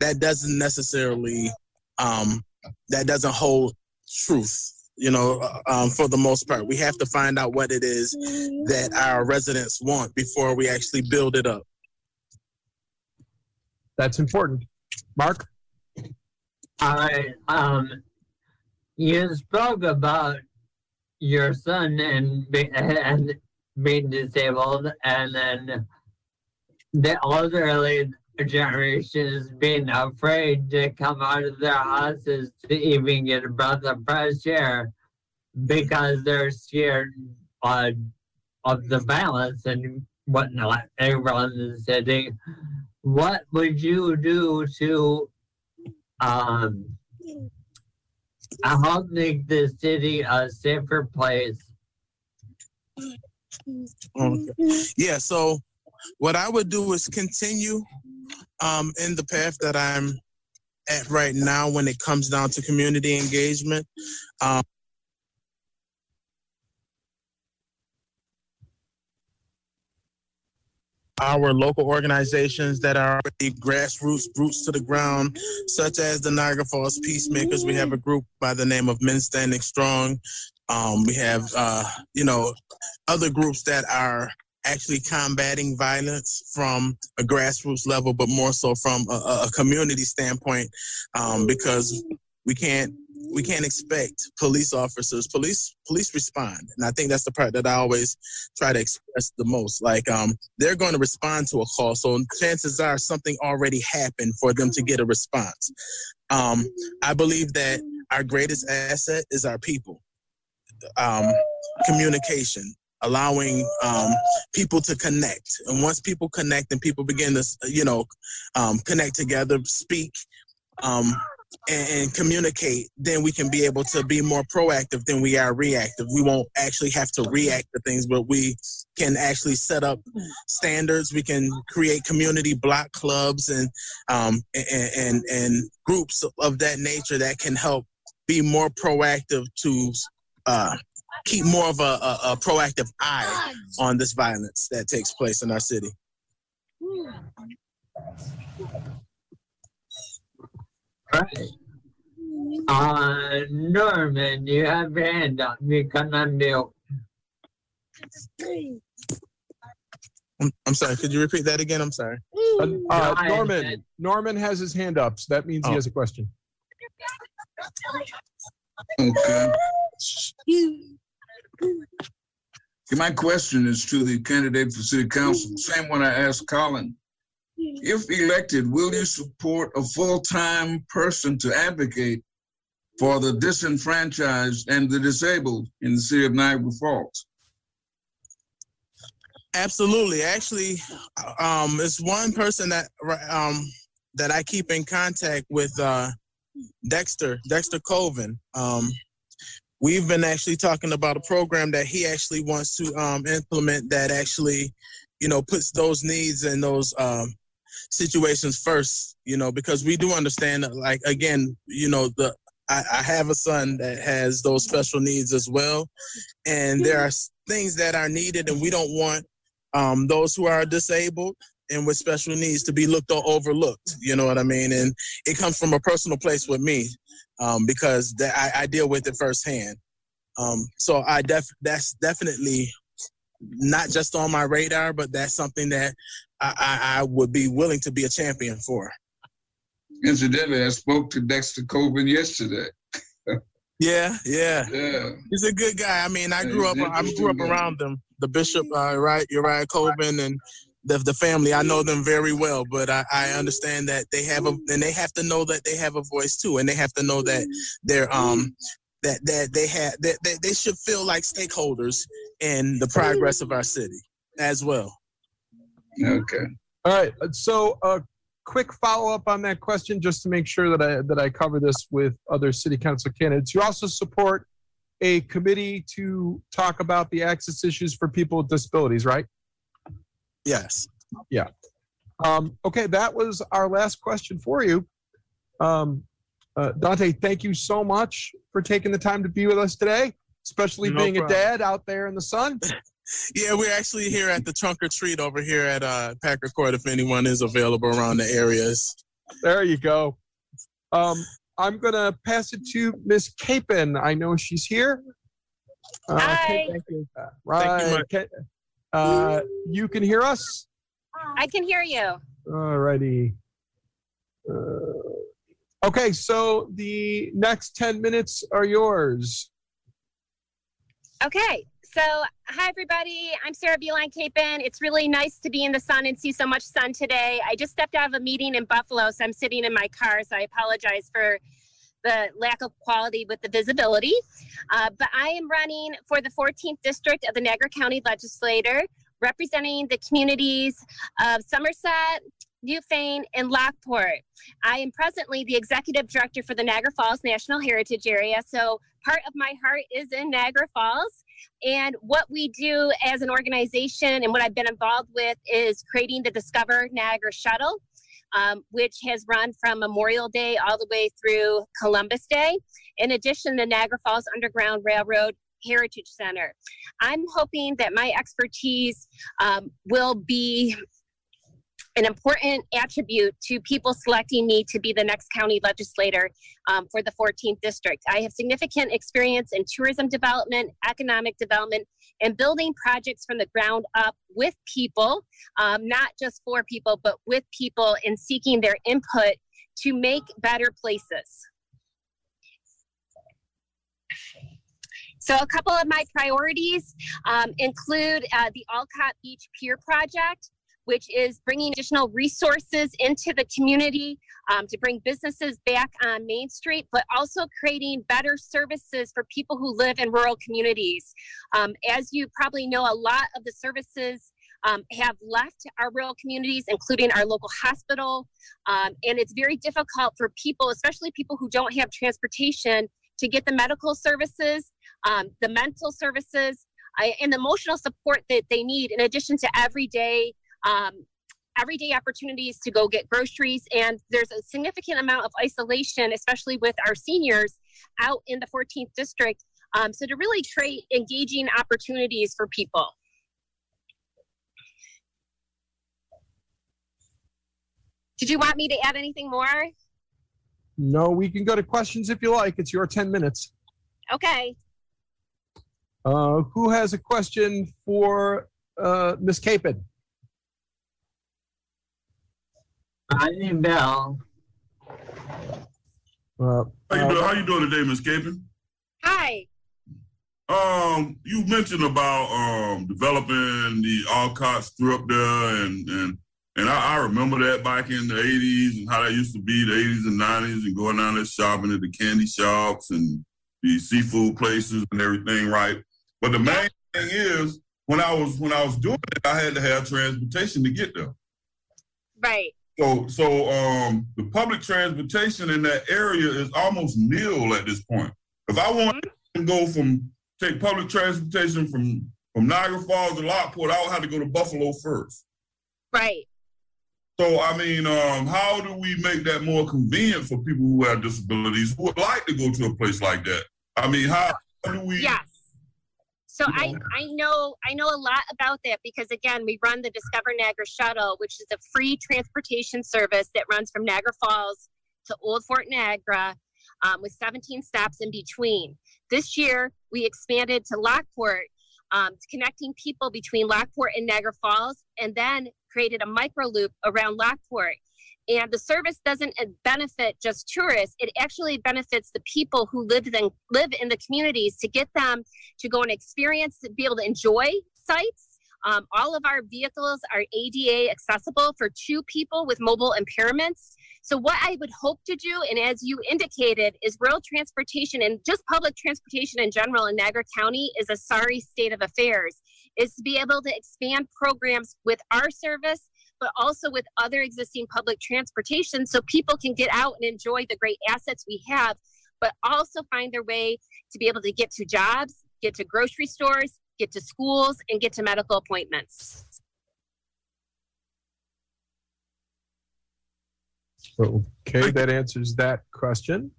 that doesn't necessarily um, that doesn't hold truth. You know, uh, um, for the most part, we have to find out what it is that our residents want before we actually build it up. That's important. Mark? All right. Um, you spoke about your son and, be, and being disabled, and then the elderly generations being afraid to come out of their houses to even get a breath of fresh air because they're scared uh, of the violence and whatnot around the city. What would you do to um, help make the city a safer place? Yeah, so what I would do is continue um, in the path that I'm at right now when it comes down to community engagement. Um, our local organizations that are grassroots, roots to the ground, such as the Niagara Falls Peacemakers. We have a group by the name of Men Standing Strong. Um, we have, uh, you know, other groups that are actually combating violence from a grassroots level, but more so from a, a community standpoint, um, because we can't we can't expect police officers police police respond. And i think that's the part that i always try to express the most. Like um they're going to respond to a call so chances are something already happened for them to get a response. Um i believe that our greatest asset is our people. Um communication allowing um, people to connect. And once people connect and people begin to, you know, um, connect together, speak, um, and, and communicate, then we can be able to be more proactive than we are reactive. We won't actually have to react to things, but we can actually set up standards. We can create community block clubs and um, and, and and groups of that nature that can help be more proactive to uh, keep more of a, a, a proactive eye on this violence that takes place in our city. Right. Uh, Norman, you have your hand up. You can unmute. I'm, I'm sorry. Could you repeat that again? I'm sorry. Uh, uh, Norman, Norman has his hand up, so that means he Oh. has a question. Okay. My question is to the candidate for city council, same one I asked Colin. If elected, will you support a full-time person to advocate for the disenfranchised and the disabled in the city of Niagara Falls? Absolutely. Actually, um, it's one person that um, that I keep in contact with, uh, Dexter Dexter Colvin. Um, we've been actually talking about a program that he actually wants to um, implement that actually, you know, puts those needs and those um, situations first. You know, because we do understand, that, like again, you know, the I, I have a son that has those special needs as well, and there are things that are needed, and we don't want um, those who are disabled and with special needs to be looked or overlooked. You know what I mean? And it comes from a personal place with me um, because that I, I deal with it firsthand. Um, so I def that's definitely not just on my radar, but that's something that I, I, I would be willing to be a champion for. Incidentally, I spoke to Dexter Colvin yesterday. Yeah, yeah. Yeah. He's a good guy. I mean, I Yeah, grew up. I grew up around them. The bishop, uh, right? Uriah Colvin, and the the family. I know them very well, but I, I understand that they have a, and they have to know that they have a voice too, and they have to know that they're um that that they have that, that they should feel like stakeholders in the progress of our city as well. Okay. All right. uh, So a quick follow up on that question, just to make sure that I that I cover this with other city council candidates. You also support a committee to talk about the access issues for people with disabilities, right? Yes. Yeah. Um, okay, that was our last question for you. Um, uh, Donta, thank you so much for taking the time to be with us today, especially No being problem. a dad out there in the sun. Yeah, we're actually here at the trunk or treat over here at uh, Packer Court. If anyone is available around the areas. There you go. Um, I'm gonna pass it to Miss Capon. I know she's here. Uh, Hi. Thank you. Right. Ca- Uh, you can hear us? I can hear you. Alrighty. Uh, okay, so the next 10 minutes are yours. Okay, so hi everybody. I'm Sarah Beeline Capen. It's really nice to be in the sun and see so much sun today. I just stepped out of a meeting in Buffalo, so I'm sitting in my car, so I apologize for the lack of quality with the visibility. Uh, but I am running for the 14th District of the Niagara County Legislature, representing the communities of Somerset, Newfane, and Lockport. I am presently the executive director for the Niagara Falls National Heritage Area, so part of my heart is in Niagara Falls. And what we do as an organization and what I've been involved with is creating the Discover Niagara Shuttle, um, which has run from Memorial Day all the way through Columbus Day. In addition, the Niagara Falls Underground Railroad Heritage Center. I'm hoping that my expertise um, will be an important attribute to people selecting me to be the next county legislator um, for the 14th district. I have significant experience in tourism development, economic development, and building projects from the ground up with people, um, not just for people, but with people and seeking their input to make better places. So a couple of my priorities um, include uh, the Olcott Beach Pier Project, which is bringing additional resources into the community um, to bring businesses back on Main Street, but also creating better services for people who live in rural communities. Um, as you probably know, a lot of the services um, have left our rural communities, including our local hospital. Um, and it's very difficult for people, especially people who don't have transportation, to get the medical services, um, the mental services, uh, and the emotional support that they need, in addition to everyday um, everyday opportunities to go get groceries. And there's a significant amount of isolation, especially with our seniors out in the 14th district. Um, so to really create engaging opportunities for people. Did you want me to add anything more? No, we can go to questions if you like. It's your 10 minutes. Okay. Uh, who has a question for uh, Ms. Capen? I need Bill. Uh, How you, doing, how you doing today, Miss Capen? Hi. Um, you mentioned about um developing the Olcott strip there, and and and I, I remember that back in the '80s and how that used to be the '80s and '90s, and going down there shopping at the candy shops and the seafood places and everything, right? But the main thing is, when I was when I was doing it, I had to have transportation to get there. Right. So, so um, the public transportation in that area is almost nil at this point. If I want to go from take public transportation from from Niagara Falls to Lockport, I would have to go to Buffalo first. Right. So, I mean, um, how do we make that more convenient for people who have disabilities who would like to go to a place like that? I mean, how, how do we? Yes. So I, I know I know a lot about that because again we run the Discover Niagara Shuttle, which is a free transportation service that runs from Niagara Falls to Old Fort Niagara um, with 17 stops in between. This year we expanded to Lockport, um, connecting people between Lockport and Niagara Falls, and then created a micro loop around Lockport. And the service doesn't benefit just tourists; it actually benefits the people who live in live in the communities to get them to go and experience, to be able to enjoy sites. Um, all of our vehicles are ADA accessible for two people with mobile impairments. So, what I would hope to do, and as you indicated, is rural transportation and just public transportation in general in Niagara County is a sorry state of affairs, is to be able to expand programs with our service, but also with other existing public transportation so people can get out and enjoy the great assets we have, but also find their way to be able to get to jobs, get to grocery stores, get to schools, and get to medical appointments. Okay, that answers that question.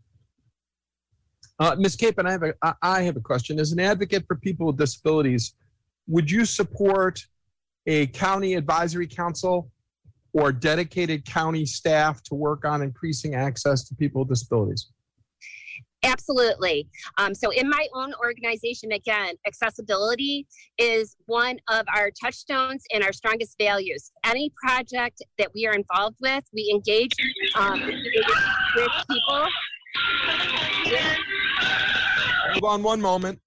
Uh, Ms. Capen, I have a I- I have a question. As an advocate for people with disabilities, would you support a county advisory council or dedicated county staff to work on increasing access to people with disabilities? Absolutely. Um, so, in my own organization, again, accessibility is one of our touchstones and our strongest values. Any project that we are involved with, we engage um, with people. Hold on one moment.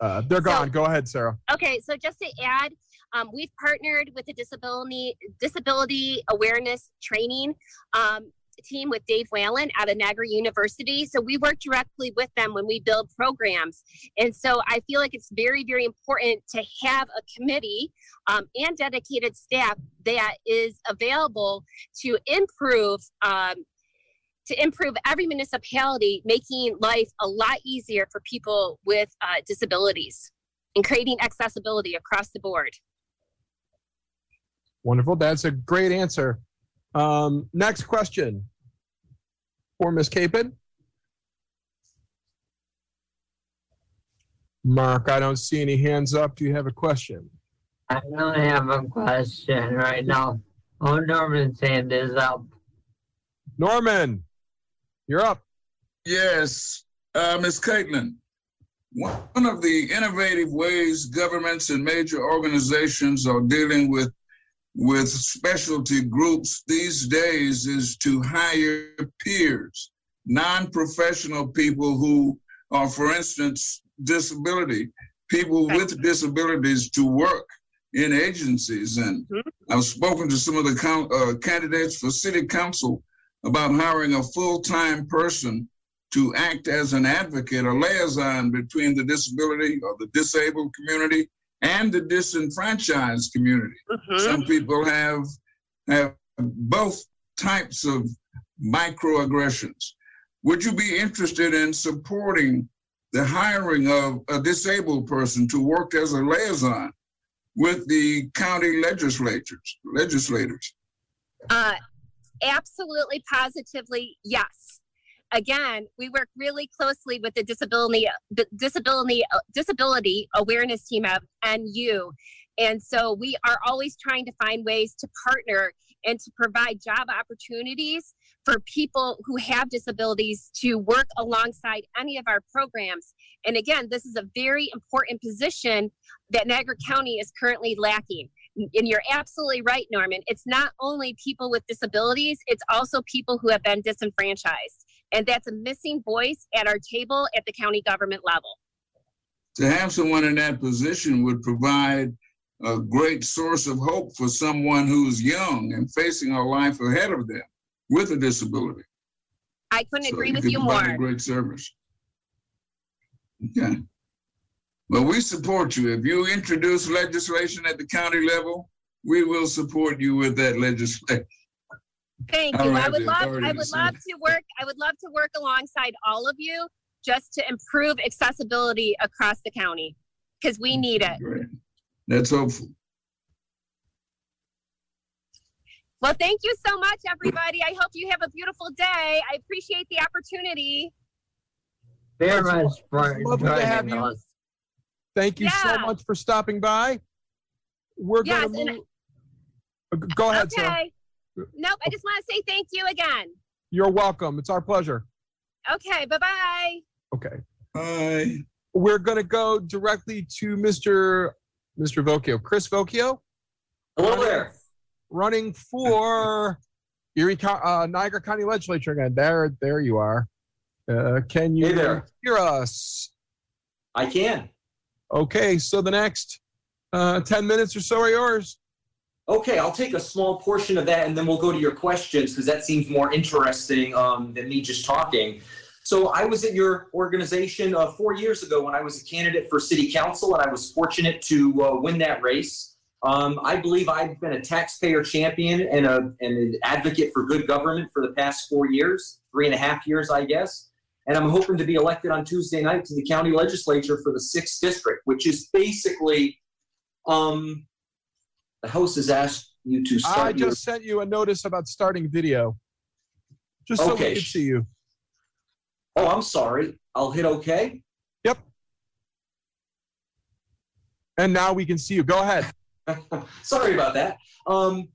Uh, they're gone. Go ahead, Sarah. Okay, so just to add, um, we've partnered with the disability disability awareness training um, team with Dave Whalen out of Niagara University. So we work directly with them when we build programs, and so I feel like it's very very important to have a committee um, and dedicated staff that is available to improve um, to improve every municipality, making life a lot easier for people with uh, disabilities and creating accessibility across the board. Wonderful. That's a great answer. Um, next question for Ms. Capen. Mark, I don't see any hands up. Do you have a question? I don't have a question right now. Oh, Norman's hand is up. Norman, you're up. Yes, uh, Ms. Caitlin. One of the innovative ways governments and major organizations are dealing with with specialty groups these days is to hire peers, non-professional people who are, for instance, disability, people with disabilities to work in agencies. And I've spoken to some of the coun uh, candidates for city council about hiring a full-time person to act as an advocate or liaison between the disability or the disabled community and the disenfranchised community. Some people have have both types of microaggressions. Would you be interested in supporting the hiring of a disabled person to work as a liaison with the county legislatures, legislators? Uh, absolutely, positively, yes. Again, we work really closely with the disability disability disability awareness team of NU, and so we are always trying to find ways to partner and to provide job opportunities for people who have disabilities to work alongside any of our programs. And again, this is a very important position that Niagara County is currently lacking. And you're absolutely right, Norman. It's not only people with disabilities, it's also people who have been disenfranchised. And that's a missing voice at our table at the county government level. To have someone in that position would provide a great source of hope for someone who's young and facing a life ahead of them with a disability. I couldn't So agree with you more. Great service. Okay. Well, we support you. If you introduce legislation at the county level, we will support you with that legislation. Thank you. don't I would love I to would love to work I would love to work alongside all of you just to improve accessibility across the county because we need it. Great. That's hopeful. Well, thank you so much, everybody. I hope you have a beautiful day. I appreciate the opportunity. Very much for lovely joining us. Thank you so much for stopping by. We're Yes, going to move. Go ahead, Sarah. Okay. Nope. I just want to say thank you again. You're welcome. It's our pleasure. Okay. Bye bye. Okay. Hi. We're going to go directly to Mr. Mr. Voccio. Chris Voccio. Hello there. Running for Erie, Co- uh, Niagara County Legislature again. There, there you are. Uh, can you Hey there. hear us? I can. Okay, so the next uh, 10 minutes or so are yours. Okay, I'll take a small portion of that and then we'll go to your questions because that seems more interesting um, than me just talking. So I was at your organization uh, four years ago when I was a candidate for city council and I was fortunate to uh, win that race. Um, I believe I've been a taxpayer champion and, a, and an advocate for good government for the past four years, three and a half years, I guess. And I'm hoping to be elected on Tuesday night to the county legislature for the sixth district, which is basically um, the House has asked you to start. I your- just sent you a notice about starting video. Just so Okay. we can see you. Oh, I'm sorry. I'll hit OK. Yep. And now we can see you. Go ahead. Sorry about that. Um,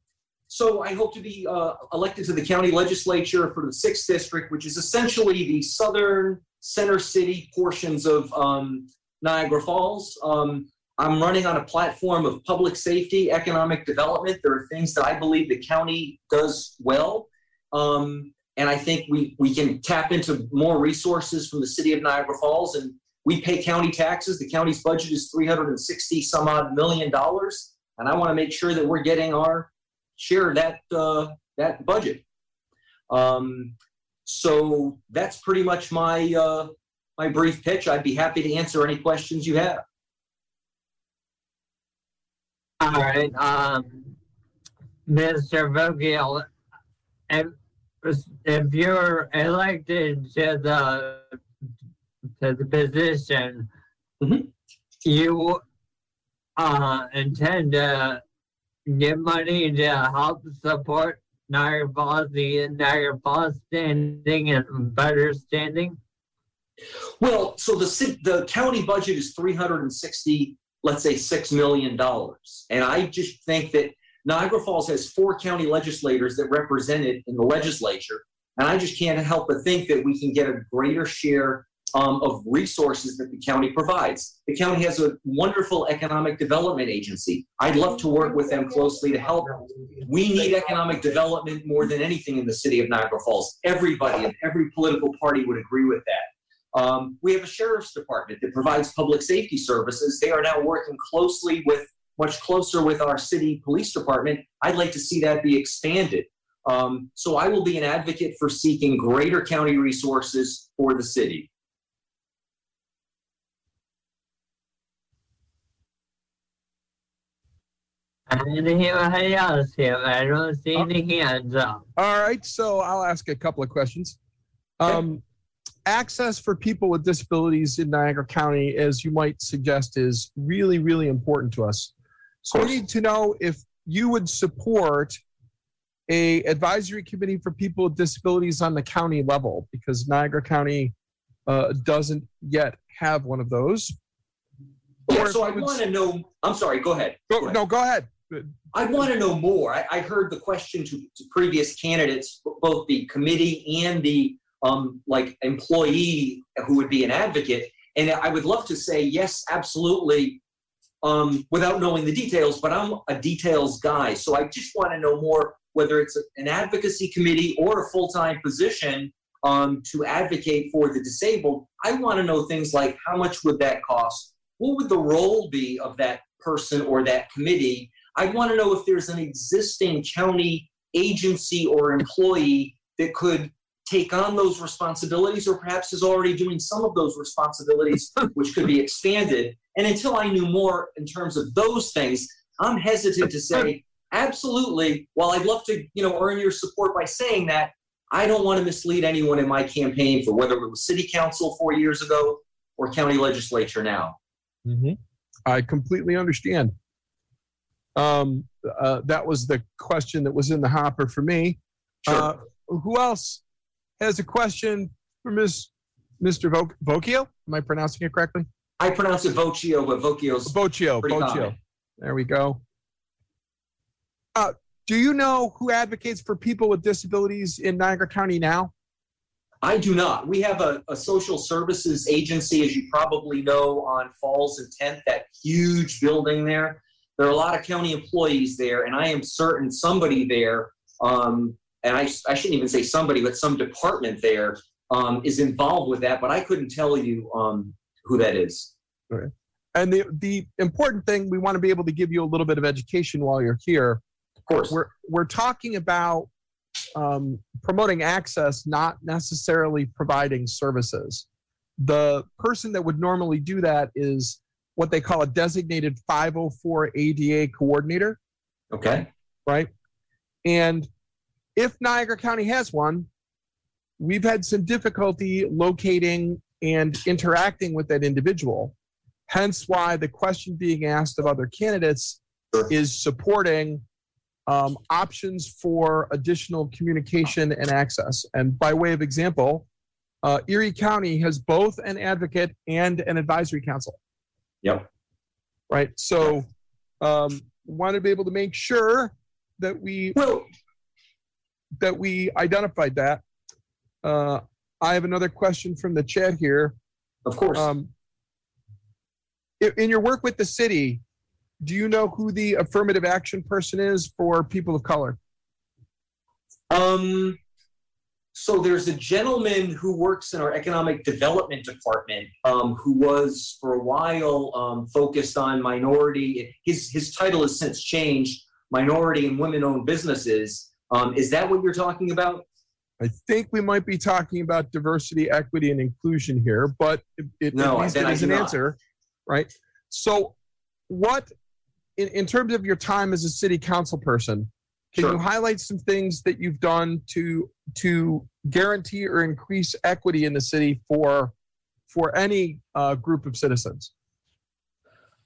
so I hope to be uh, elected to the county legislature for the sixth district, which is essentially the southern center city portions of um, Niagara Falls. Um, I'm running on a platform of public safety, economic development. There are things that I believe the county does well. Um, and I think we, we can tap into more resources from the city of Niagara Falls. And we pay county taxes. The county's budget is 360 some odd million dollars. And I want to make sure that we're getting our share that, uh, that budget. Um, so that's pretty much my, uh, my brief pitch. I'd be happy to answer any questions you have. All right, um, Mr. Vogel, if, if you're elected to the, to the position, you, uh, intend to give money to help support Niagara Falls, the Niagara Falls standing and better standing? Well, so the the county budget is three hundred and sixty, let's say six million dollars, and I just think that Niagara Falls has four county legislators that represent it in the legislature, and I just can't help but think that we can get a greater share um, of resources that the county provides. The county has a wonderful economic development agency. I'd love to work with them closely to help. We need economic development more than anything in the city of Niagara Falls. Everybody and every political party would agree with that. Um, we have a sheriff's department that provides public safety services. They are now working closely with, much closer with our city police department. I'd like to see that be expanded. Um, so I will be an advocate for seeking greater county resources for the city. Anybody else here? I don't see any hands up. All right, so I'll ask a couple of questions. Um, access for people with disabilities in Niagara County, as you might suggest, is really, really important to us. So we need to know if you would support a advisory committee for people with disabilities on the county level, because Niagara County uh, doesn't yet have one of those. Yeah, so I want to know, I'm sorry, go ahead. Go, no, go ahead. I want to know more. I, I heard the question to, to previous candidates, both the committee and the um, like employee who would be an advocate, and I would love to say yes, absolutely, um, without knowing the details. But I'm a details guy, so I just want to know more whether it's an advocacy committee or a full-time position um, to advocate for the disabled. I want to know things like how much would that cost? What would the role be of that person or that committee? I want to know if there's an existing county agency or employee that could take on those responsibilities or perhaps is already doing some of those responsibilities, which could be expanded. And until I knew more in terms of those things, I'm hesitant to say, absolutely, while I'd love to, you know, earn your support by saying that, I don't want to mislead anyone in my campaign for whether it was city council four years ago or county legislature now. hmm I completely understand. Um, uh, that was the question that was in the hopper for me. Uh, who else has a question for Ms. Mr. Vo- Voccio? Am I pronouncing it correctly? I pronounce it Voccio, but Voccio's Voccio. Vocchio. common. There we go. Uh, do you know who advocates for people with disabilities in Niagara County now? I do not. We have a, a social services agency, as you probably know, on Falls and 10th, that huge building there. There are a lot of county employees there, and I am certain somebody there, um, and I, I shouldn't even say somebody, but some department there um, is involved with that, but I couldn't tell you um, who that is. Right. And the the important thing we want to be able to give you a little bit of education while you're here. Of course, we're we're talking about um, promoting access, not necessarily providing services. The person that would normally do that is what they call a designated 504 ADA coordinator. Okay. Right. And if Niagara County has one, we've had some difficulty locating and interacting with that individual. Hence why the question being asked of other candidates is supporting um, options for additional communication and access. And by way of example, uh, Erie County has both an advocate and an advisory council. Yep. Right. So, um, want to be able to make sure that we well that we identified that. Uh, I have another question from the chat here. Of course. Um, in your work with the city, do you know who the affirmative action person is for people of color? Um, so there's a gentleman who works in our economic development department, um, who was for a while um, focused on minority. His his title has since changed, minority and women-owned businesses. Um, is that what you're talking about? I think we might be talking about diversity, equity, and inclusion here, but it, it, No, at least it I is an not. answer, right? So, what, in, in terms of your time as a city council person, can Sure. you highlight some things that you've done to to guarantee or increase equity in the city for for any uh, group of citizens?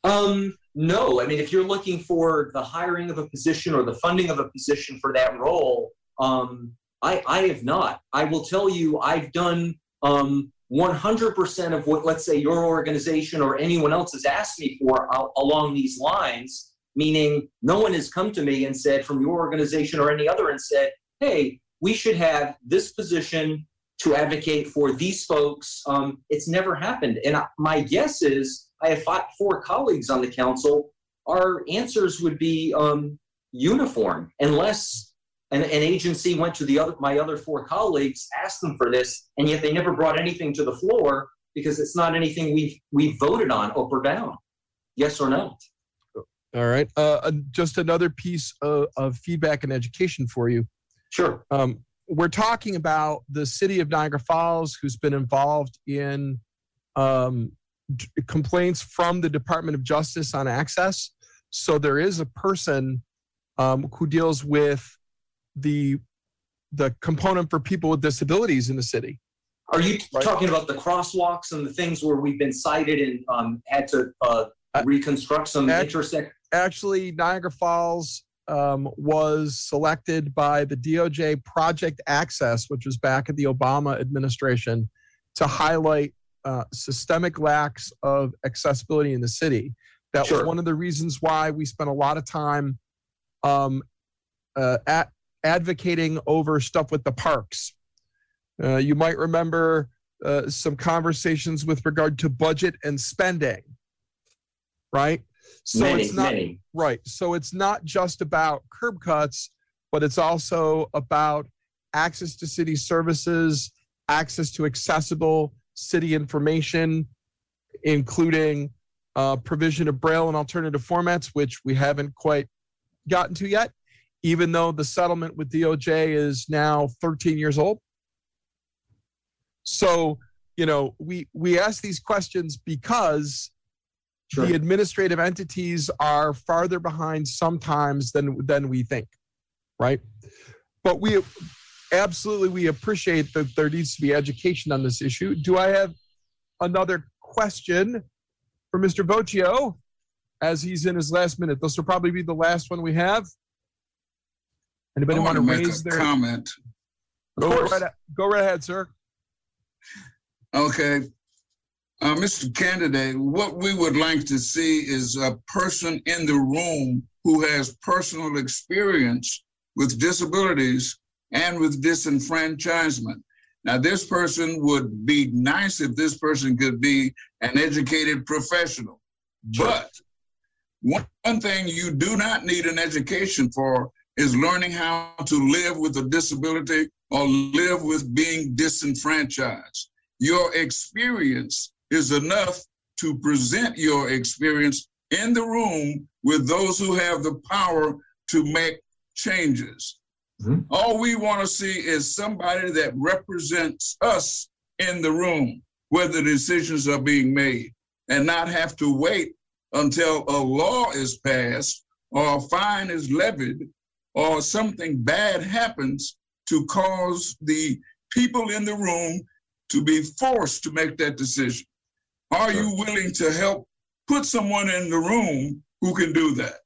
Um, no, I mean, if you're looking for the hiring of a position or the funding of a position for that role, um, I, I have not. I will tell you, I've done um, 100% of what, let's say, your organization or anyone else has asked me for al- along these lines, meaning no one has come to me and said from your organization or any other and said, hey, we should have this position to advocate for these folks. Um, it's never happened. And I, my guess is I have five, four colleagues on the council. Our answers would be um, uniform unless an, an agency went to the other, my other four colleagues, asked them for this, and yet they never brought anything to the floor because it's not anything we've we've voted on up or down. Yes or no? All right. Uh, uh, just another piece of, of feedback and education for you. Sure. Um, we're talking about the city of Niagara Falls, who's been involved in um, d- complaints from the Department of Justice on access. So there is a person um, who deals with the the component for people with disabilities in the city. Are you talking about the crosswalks and the things where we've been cited and um, had to uh, reconstruct some Act- intersect? Actually, Niagara Falls um, was selected by the DOJ Project Access, which was back at the Obama administration, to highlight uh, systemic lacks of accessibility in the city. That was one of the reasons why we spent a lot of time um, uh, at advocating over stuff with the parks. Uh, you might remember uh, some conversations with regard to budget and spending, right? So Many, it's not many. right. So it's not just about curb cuts, but it's also about access to city services, access to accessible city information, including uh, provision of braille and alternative formats, which we haven't quite gotten to yet, even though the settlement with DOJ is now 13 years old. So, you know, we we ask these questions because the administrative entities are farther behind sometimes than than we think, right? But we absolutely we appreciate that there needs to be education on this issue. Do I have another question for Mr. Voccio as he's in his last minute? This will probably be the last one we have. Anybody I want to wanna make raise a their comment? Go right, go right ahead, sir. Okay. Uh, Mr. Candidate, what we would like to see is a person in the room who has personal experience with disabilities and with disenfranchisement. Now, this person would be nice if this person could be an educated professional. But one, one thing you do not need an education for is learning how to live with a disability or live with being disenfranchised. Your experience is enough to present your experience in the room with those who have the power to make changes. Mm-hmm. All we want to see is somebody that represents us in the room where the decisions are being made and not have to wait until a law is passed or a fine is levied or something bad happens to cause the people in the room to be forced to make that decision. Are you willing to help put someone in the room who can do that?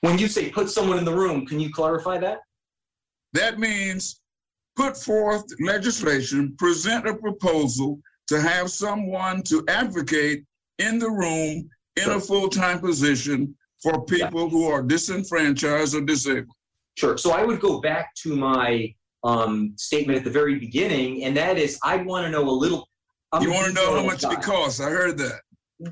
When you say put someone in the room, can you clarify that? That means put forth legislation, present a proposal to have someone to advocate in the room in a full-time position for people who are disenfranchised or disabled. Sure. So I would go back to my um, statement at the very beginning, and that is I want to know a little. I'm You want to know how much it costs? I heard that.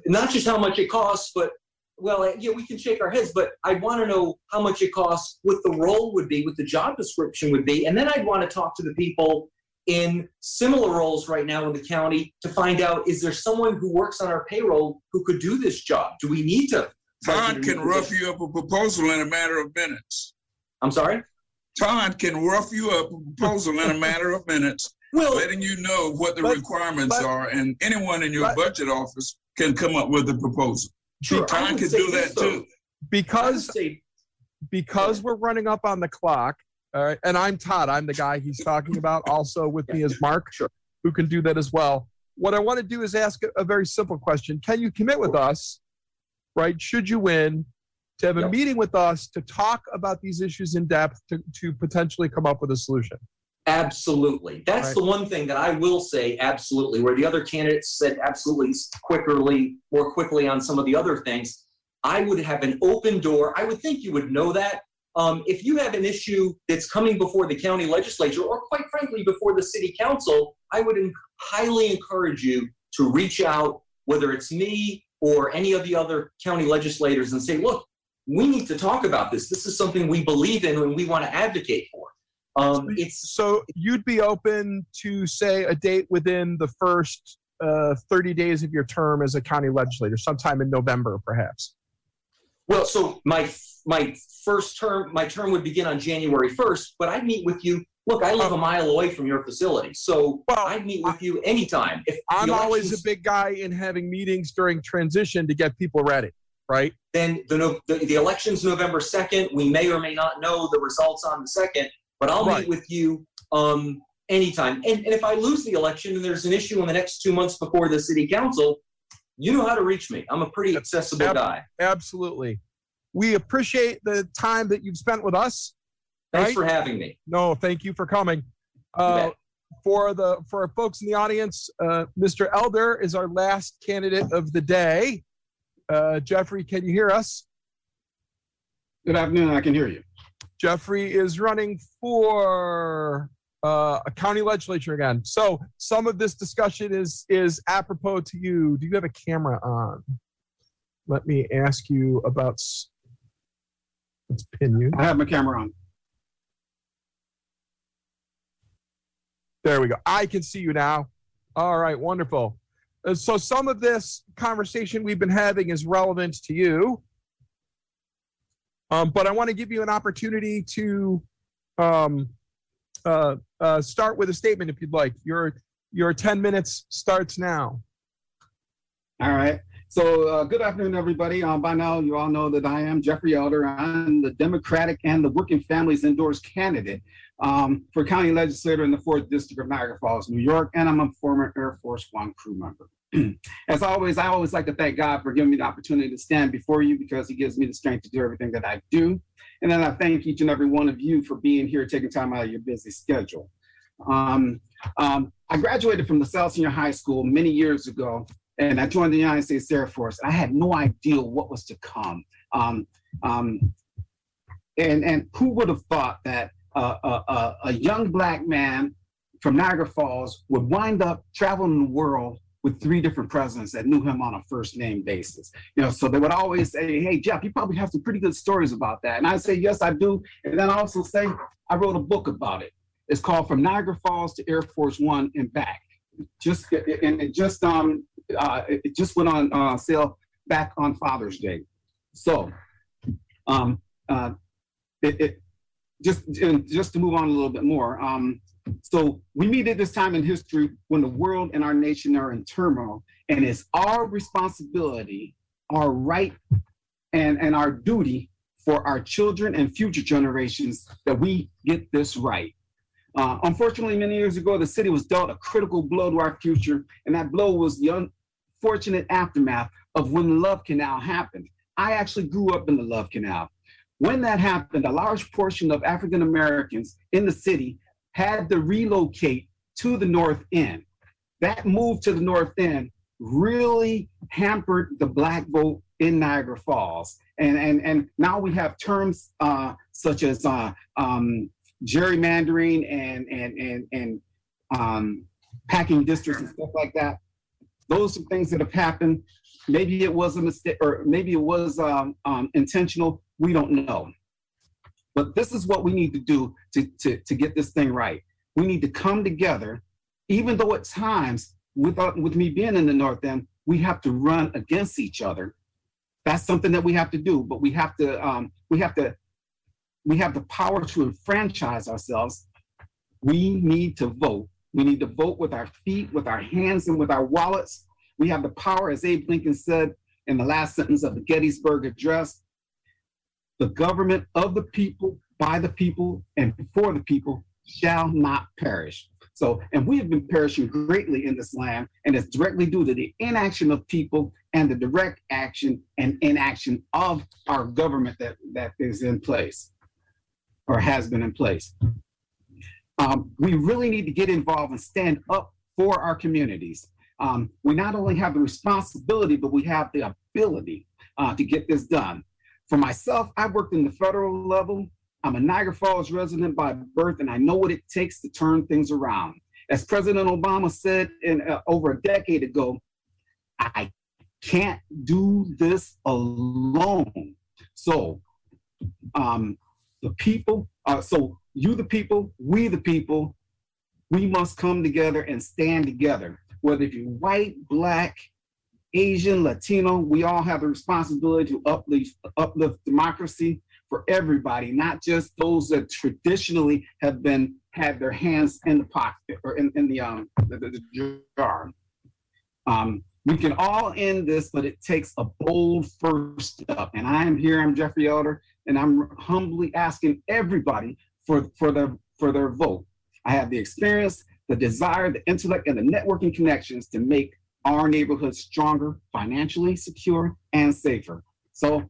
Not just how much it costs, but well, uh, yeah, we can shake our heads, but I want to know how much it costs, what the role would be, what the job description would be, and then I'd want to talk to the people in similar roles right now in the county to find out is there someone who works on our payroll who could do this job? Do we need to? Todd can rough you up a proposal in a matter of minutes. I'm sorry? Todd can rough you up a proposal in a matter of minutes, well, letting you know what the but- requirements but- are, and anyone in your but- budget office can come up with a proposal. Sure, I Todd would can do that though. too. because say because we're running up on the clock. All right, and I'm Todd. I'm the guy he's talking about. Also with me is Mark, who can do that as well. What I want to do is ask a, a very simple question: Can you commit with us, right? Should you win, to have a Yep. meeting with us to talk about these issues in depth to, to potentially come up with a solution? Absolutely. That's Right. the one thing that I will say absolutely, where the other candidates said absolutely quickly, more quickly on some of the other things. I would have an open door. I would think you would know that. Um, if you have an issue that's coming before the county legislature, or quite frankly, before the city council, I would en- highly encourage you to reach out, whether it's me or any of the other county legislators, and say, look, we need to talk about this. This is something we believe in and we want to advocate for. Um, it's So you'd be open to say a date within the first uh, 30 days of your term as a county legislator, sometime in November, perhaps. Well, so my my first term, my term would begin on January first, but I'd meet with you. Look, I live a mile away from your facility, so I'd meet with you anytime. If I'm always a big guy in having meetings during transition to get people ready, right? then the, the the election's November second. We may or may not know the results on the second, but I'll Right. meet with you um, anytime. And, and if I lose the election and there's an issue in the next two months before the city council, you know how to reach me. I'm a pretty accessible Ab- guy. Absolutely. We appreciate the time that you've spent with us. Thanks right? for having me. No, thank you for coming. Uh, for the for our folks in the audience, uh, Mr. Elder is our last candidate of the day. Uh, Jeffrey, can you hear us? Good afternoon. I can hear you. Jeffrey is running for uh, a county legislature again. So some of this discussion is is apropos to you. Do you have a camera on? Let me ask you about. s- Let's pin you. I have my camera on. There we go. I can see you now. All right, wonderful. Uh, so some of this conversation we've been having is relevant to you. Um, but I want to give you an opportunity to um, uh, uh, start with a statement if you'd like. Your your 10 minutes starts now. All right. So, uh, good afternoon, everybody. Um, by now, you all know that I am Jeffrey Elder. I'm the Democratic and the Working Families Endorsed candidate um, for county legislator in the 4th District of Niagara Falls, New York, and I'm a former Air Force One crew member. As always, I always like to thank God for giving me the opportunity to stand before you because He gives me the strength to do everything that I do. And then I thank each and every one of you for being here, taking time out of your busy schedule. Um, um, I graduated from the LaSalle Senior High School many years ago, and I joined the United States Air Force. I had no idea what was to come. Um, um, and, and who would have thought that a, a, a young black man from Niagara Falls would wind up traveling the world with three different presidents that knew him on a first name basis. You know, so they would always say, "Hey, Jeff, you probably have some pretty good stories about that." And I say, "Yes, I do." And then I also say, "I wrote a book about it. It's called From Niagara Falls to Air Force One and Back." Just and it just um uh, it just went on uh, sale back on Father's Day. So, um, uh, it, it just just to move on a little bit more. Um, so we meet at this time in history when the world and our nation are in turmoil, and it's our responsibility, our right, and, and our duty for our children and future generations that we get this right. Uh, unfortunately, many years ago, the city was dealt a critical blow to our future, and that blow was the unfortunate aftermath of when the Love Canal happened. I actually grew up in the Love Canal. When that happened, a large portion of African Americans in the city had to relocate to the North End. That move to the North End really hampered the Black vote in Niagara Falls. And, and, and now we have terms uh, such as uh, um, gerrymandering and, and, and, and um, packing districts and stuff like that. Those are things that have happened. Maybe it was a mistake or maybe it was um, um, intentional. We don't know. But this is what we need to do to, to, to get this thing right. We need to come together, even though at times, without, with me being in the North End, we have to run against each other. That's something that we have to do, but we have to, um, we have to, we have the power to enfranchise ourselves. We need to vote. We need to vote with our feet, with our hands, and with our wallets. We have the power, as Abe Lincoln said in the last sentence of the Gettysburg Address, the government of the people, by the people, and for the people shall not perish. So, and we have been perishing greatly in this land, and it's directly due to the inaction of people and the direct action and inaction of our government that, that is in place or has been in place. Um, we really need to get involved and stand up for our communities. Um, we not only have the responsibility, but we have the ability uh, to get this done. For myself, I worked in the federal level. I'm a Niagara Falls resident by birth, and I know what it takes to turn things around. As President Obama said in, uh, over a decade ago, I can't do this alone. So, um, the people, uh, so you, the people, we, the people, we must come together and stand together. Whether you're white, black, Asian, Latino, we all have a responsibility to uplift, uplift democracy for everybody, not just those that traditionally have been had their hands in the pocket or in, in the um the, the, the jar. Um, we can all end this, but it takes a bold first step. And I am here, I'm Jeffrey Elder, and I'm humbly asking everybody for, for their for their vote. I have the experience, the desire, the intellect, and the networking connections to make our neighborhoods stronger, financially secure, and safer. So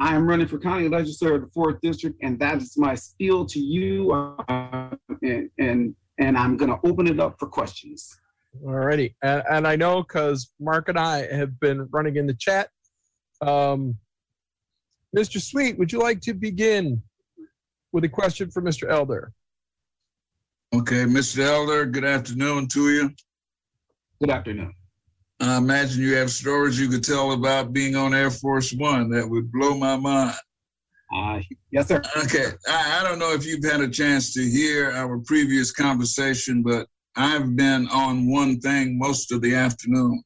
I am running for county legislator of the fourth district, and that is my spiel to you. Uh, and, and and I'm going to open it up for questions. Alrighty, and, and I know because Mark and I have been running in the chat. Um, Mr. Sweet, would you like to begin with a question for Mr. Elder? Okay, Mr. Elder, good afternoon to you. Good afternoon. I imagine you have stories you could tell about being on Air Force One. That would blow my mind. Uh, yes, sir. Okay. I, I don't know if you've had a chance to hear our previous conversation, but I've been on one thing most of the afternoon.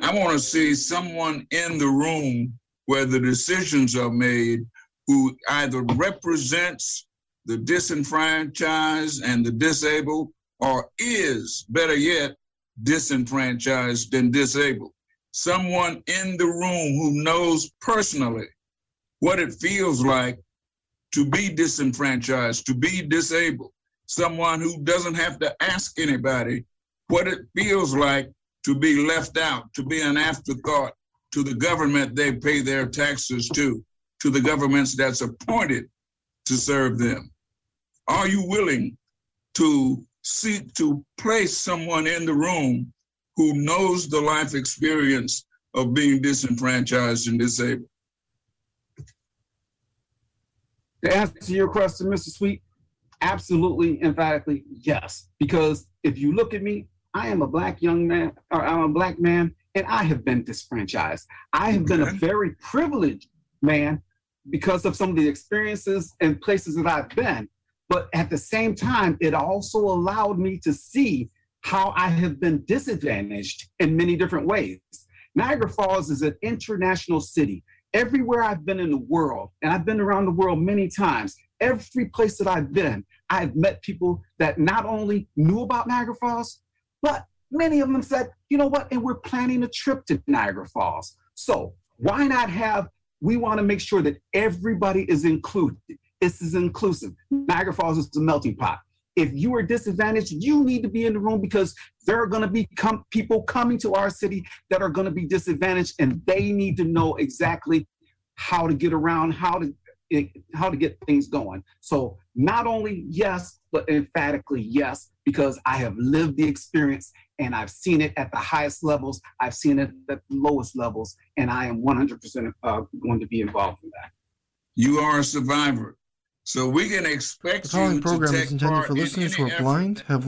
I want to see someone in the room where the decisions are made who either represents the disenfranchised and the disabled or is, better yet, disenfranchised and disabled. Someone in the room who knows personally what it feels like to be disenfranchised, to be disabled. Someone who doesn't have to ask anybody what it feels like to be left out, to be an afterthought to the government they pay their taxes to, to the governments that's appointed to serve them. Are you willing to seek to place someone in the room who knows the life experience of being disenfranchised and disabled. To answer your question, Mr. Sweet, absolutely, emphatically, yes. Because if you look at me, I am a black young man, or I'm a black man, and I have been disenfranchised. I have been a very privileged man because of some of the experiences and places that I've been. But at the same time, it also allowed me to see how I have been disadvantaged in many different ways. Niagara Falls is an international city. Everywhere I've been in the world, and I've been around the world many times, every place that I've been, I've met people that not only knew about Niagara Falls, but many of them said, you know what, and we're planning a trip to Niagara Falls. So why not have, we want to make sure that everybody is included. This is inclusive. Niagara Falls is a melting pot. If you are disadvantaged, you need to be in the room because there are going to be com- people coming to our city that are going to be disadvantaged, and they need to know exactly how to get around, how to eh, how to get things going. So not only yes, but emphatically yes, because I have lived the experience and I've seen it at the highest levels. I've seen it at the lowest levels, and I am 100% uh, going to be involved in that. You are a survivor. So we can expect the following program is intended for listeners who are blind, have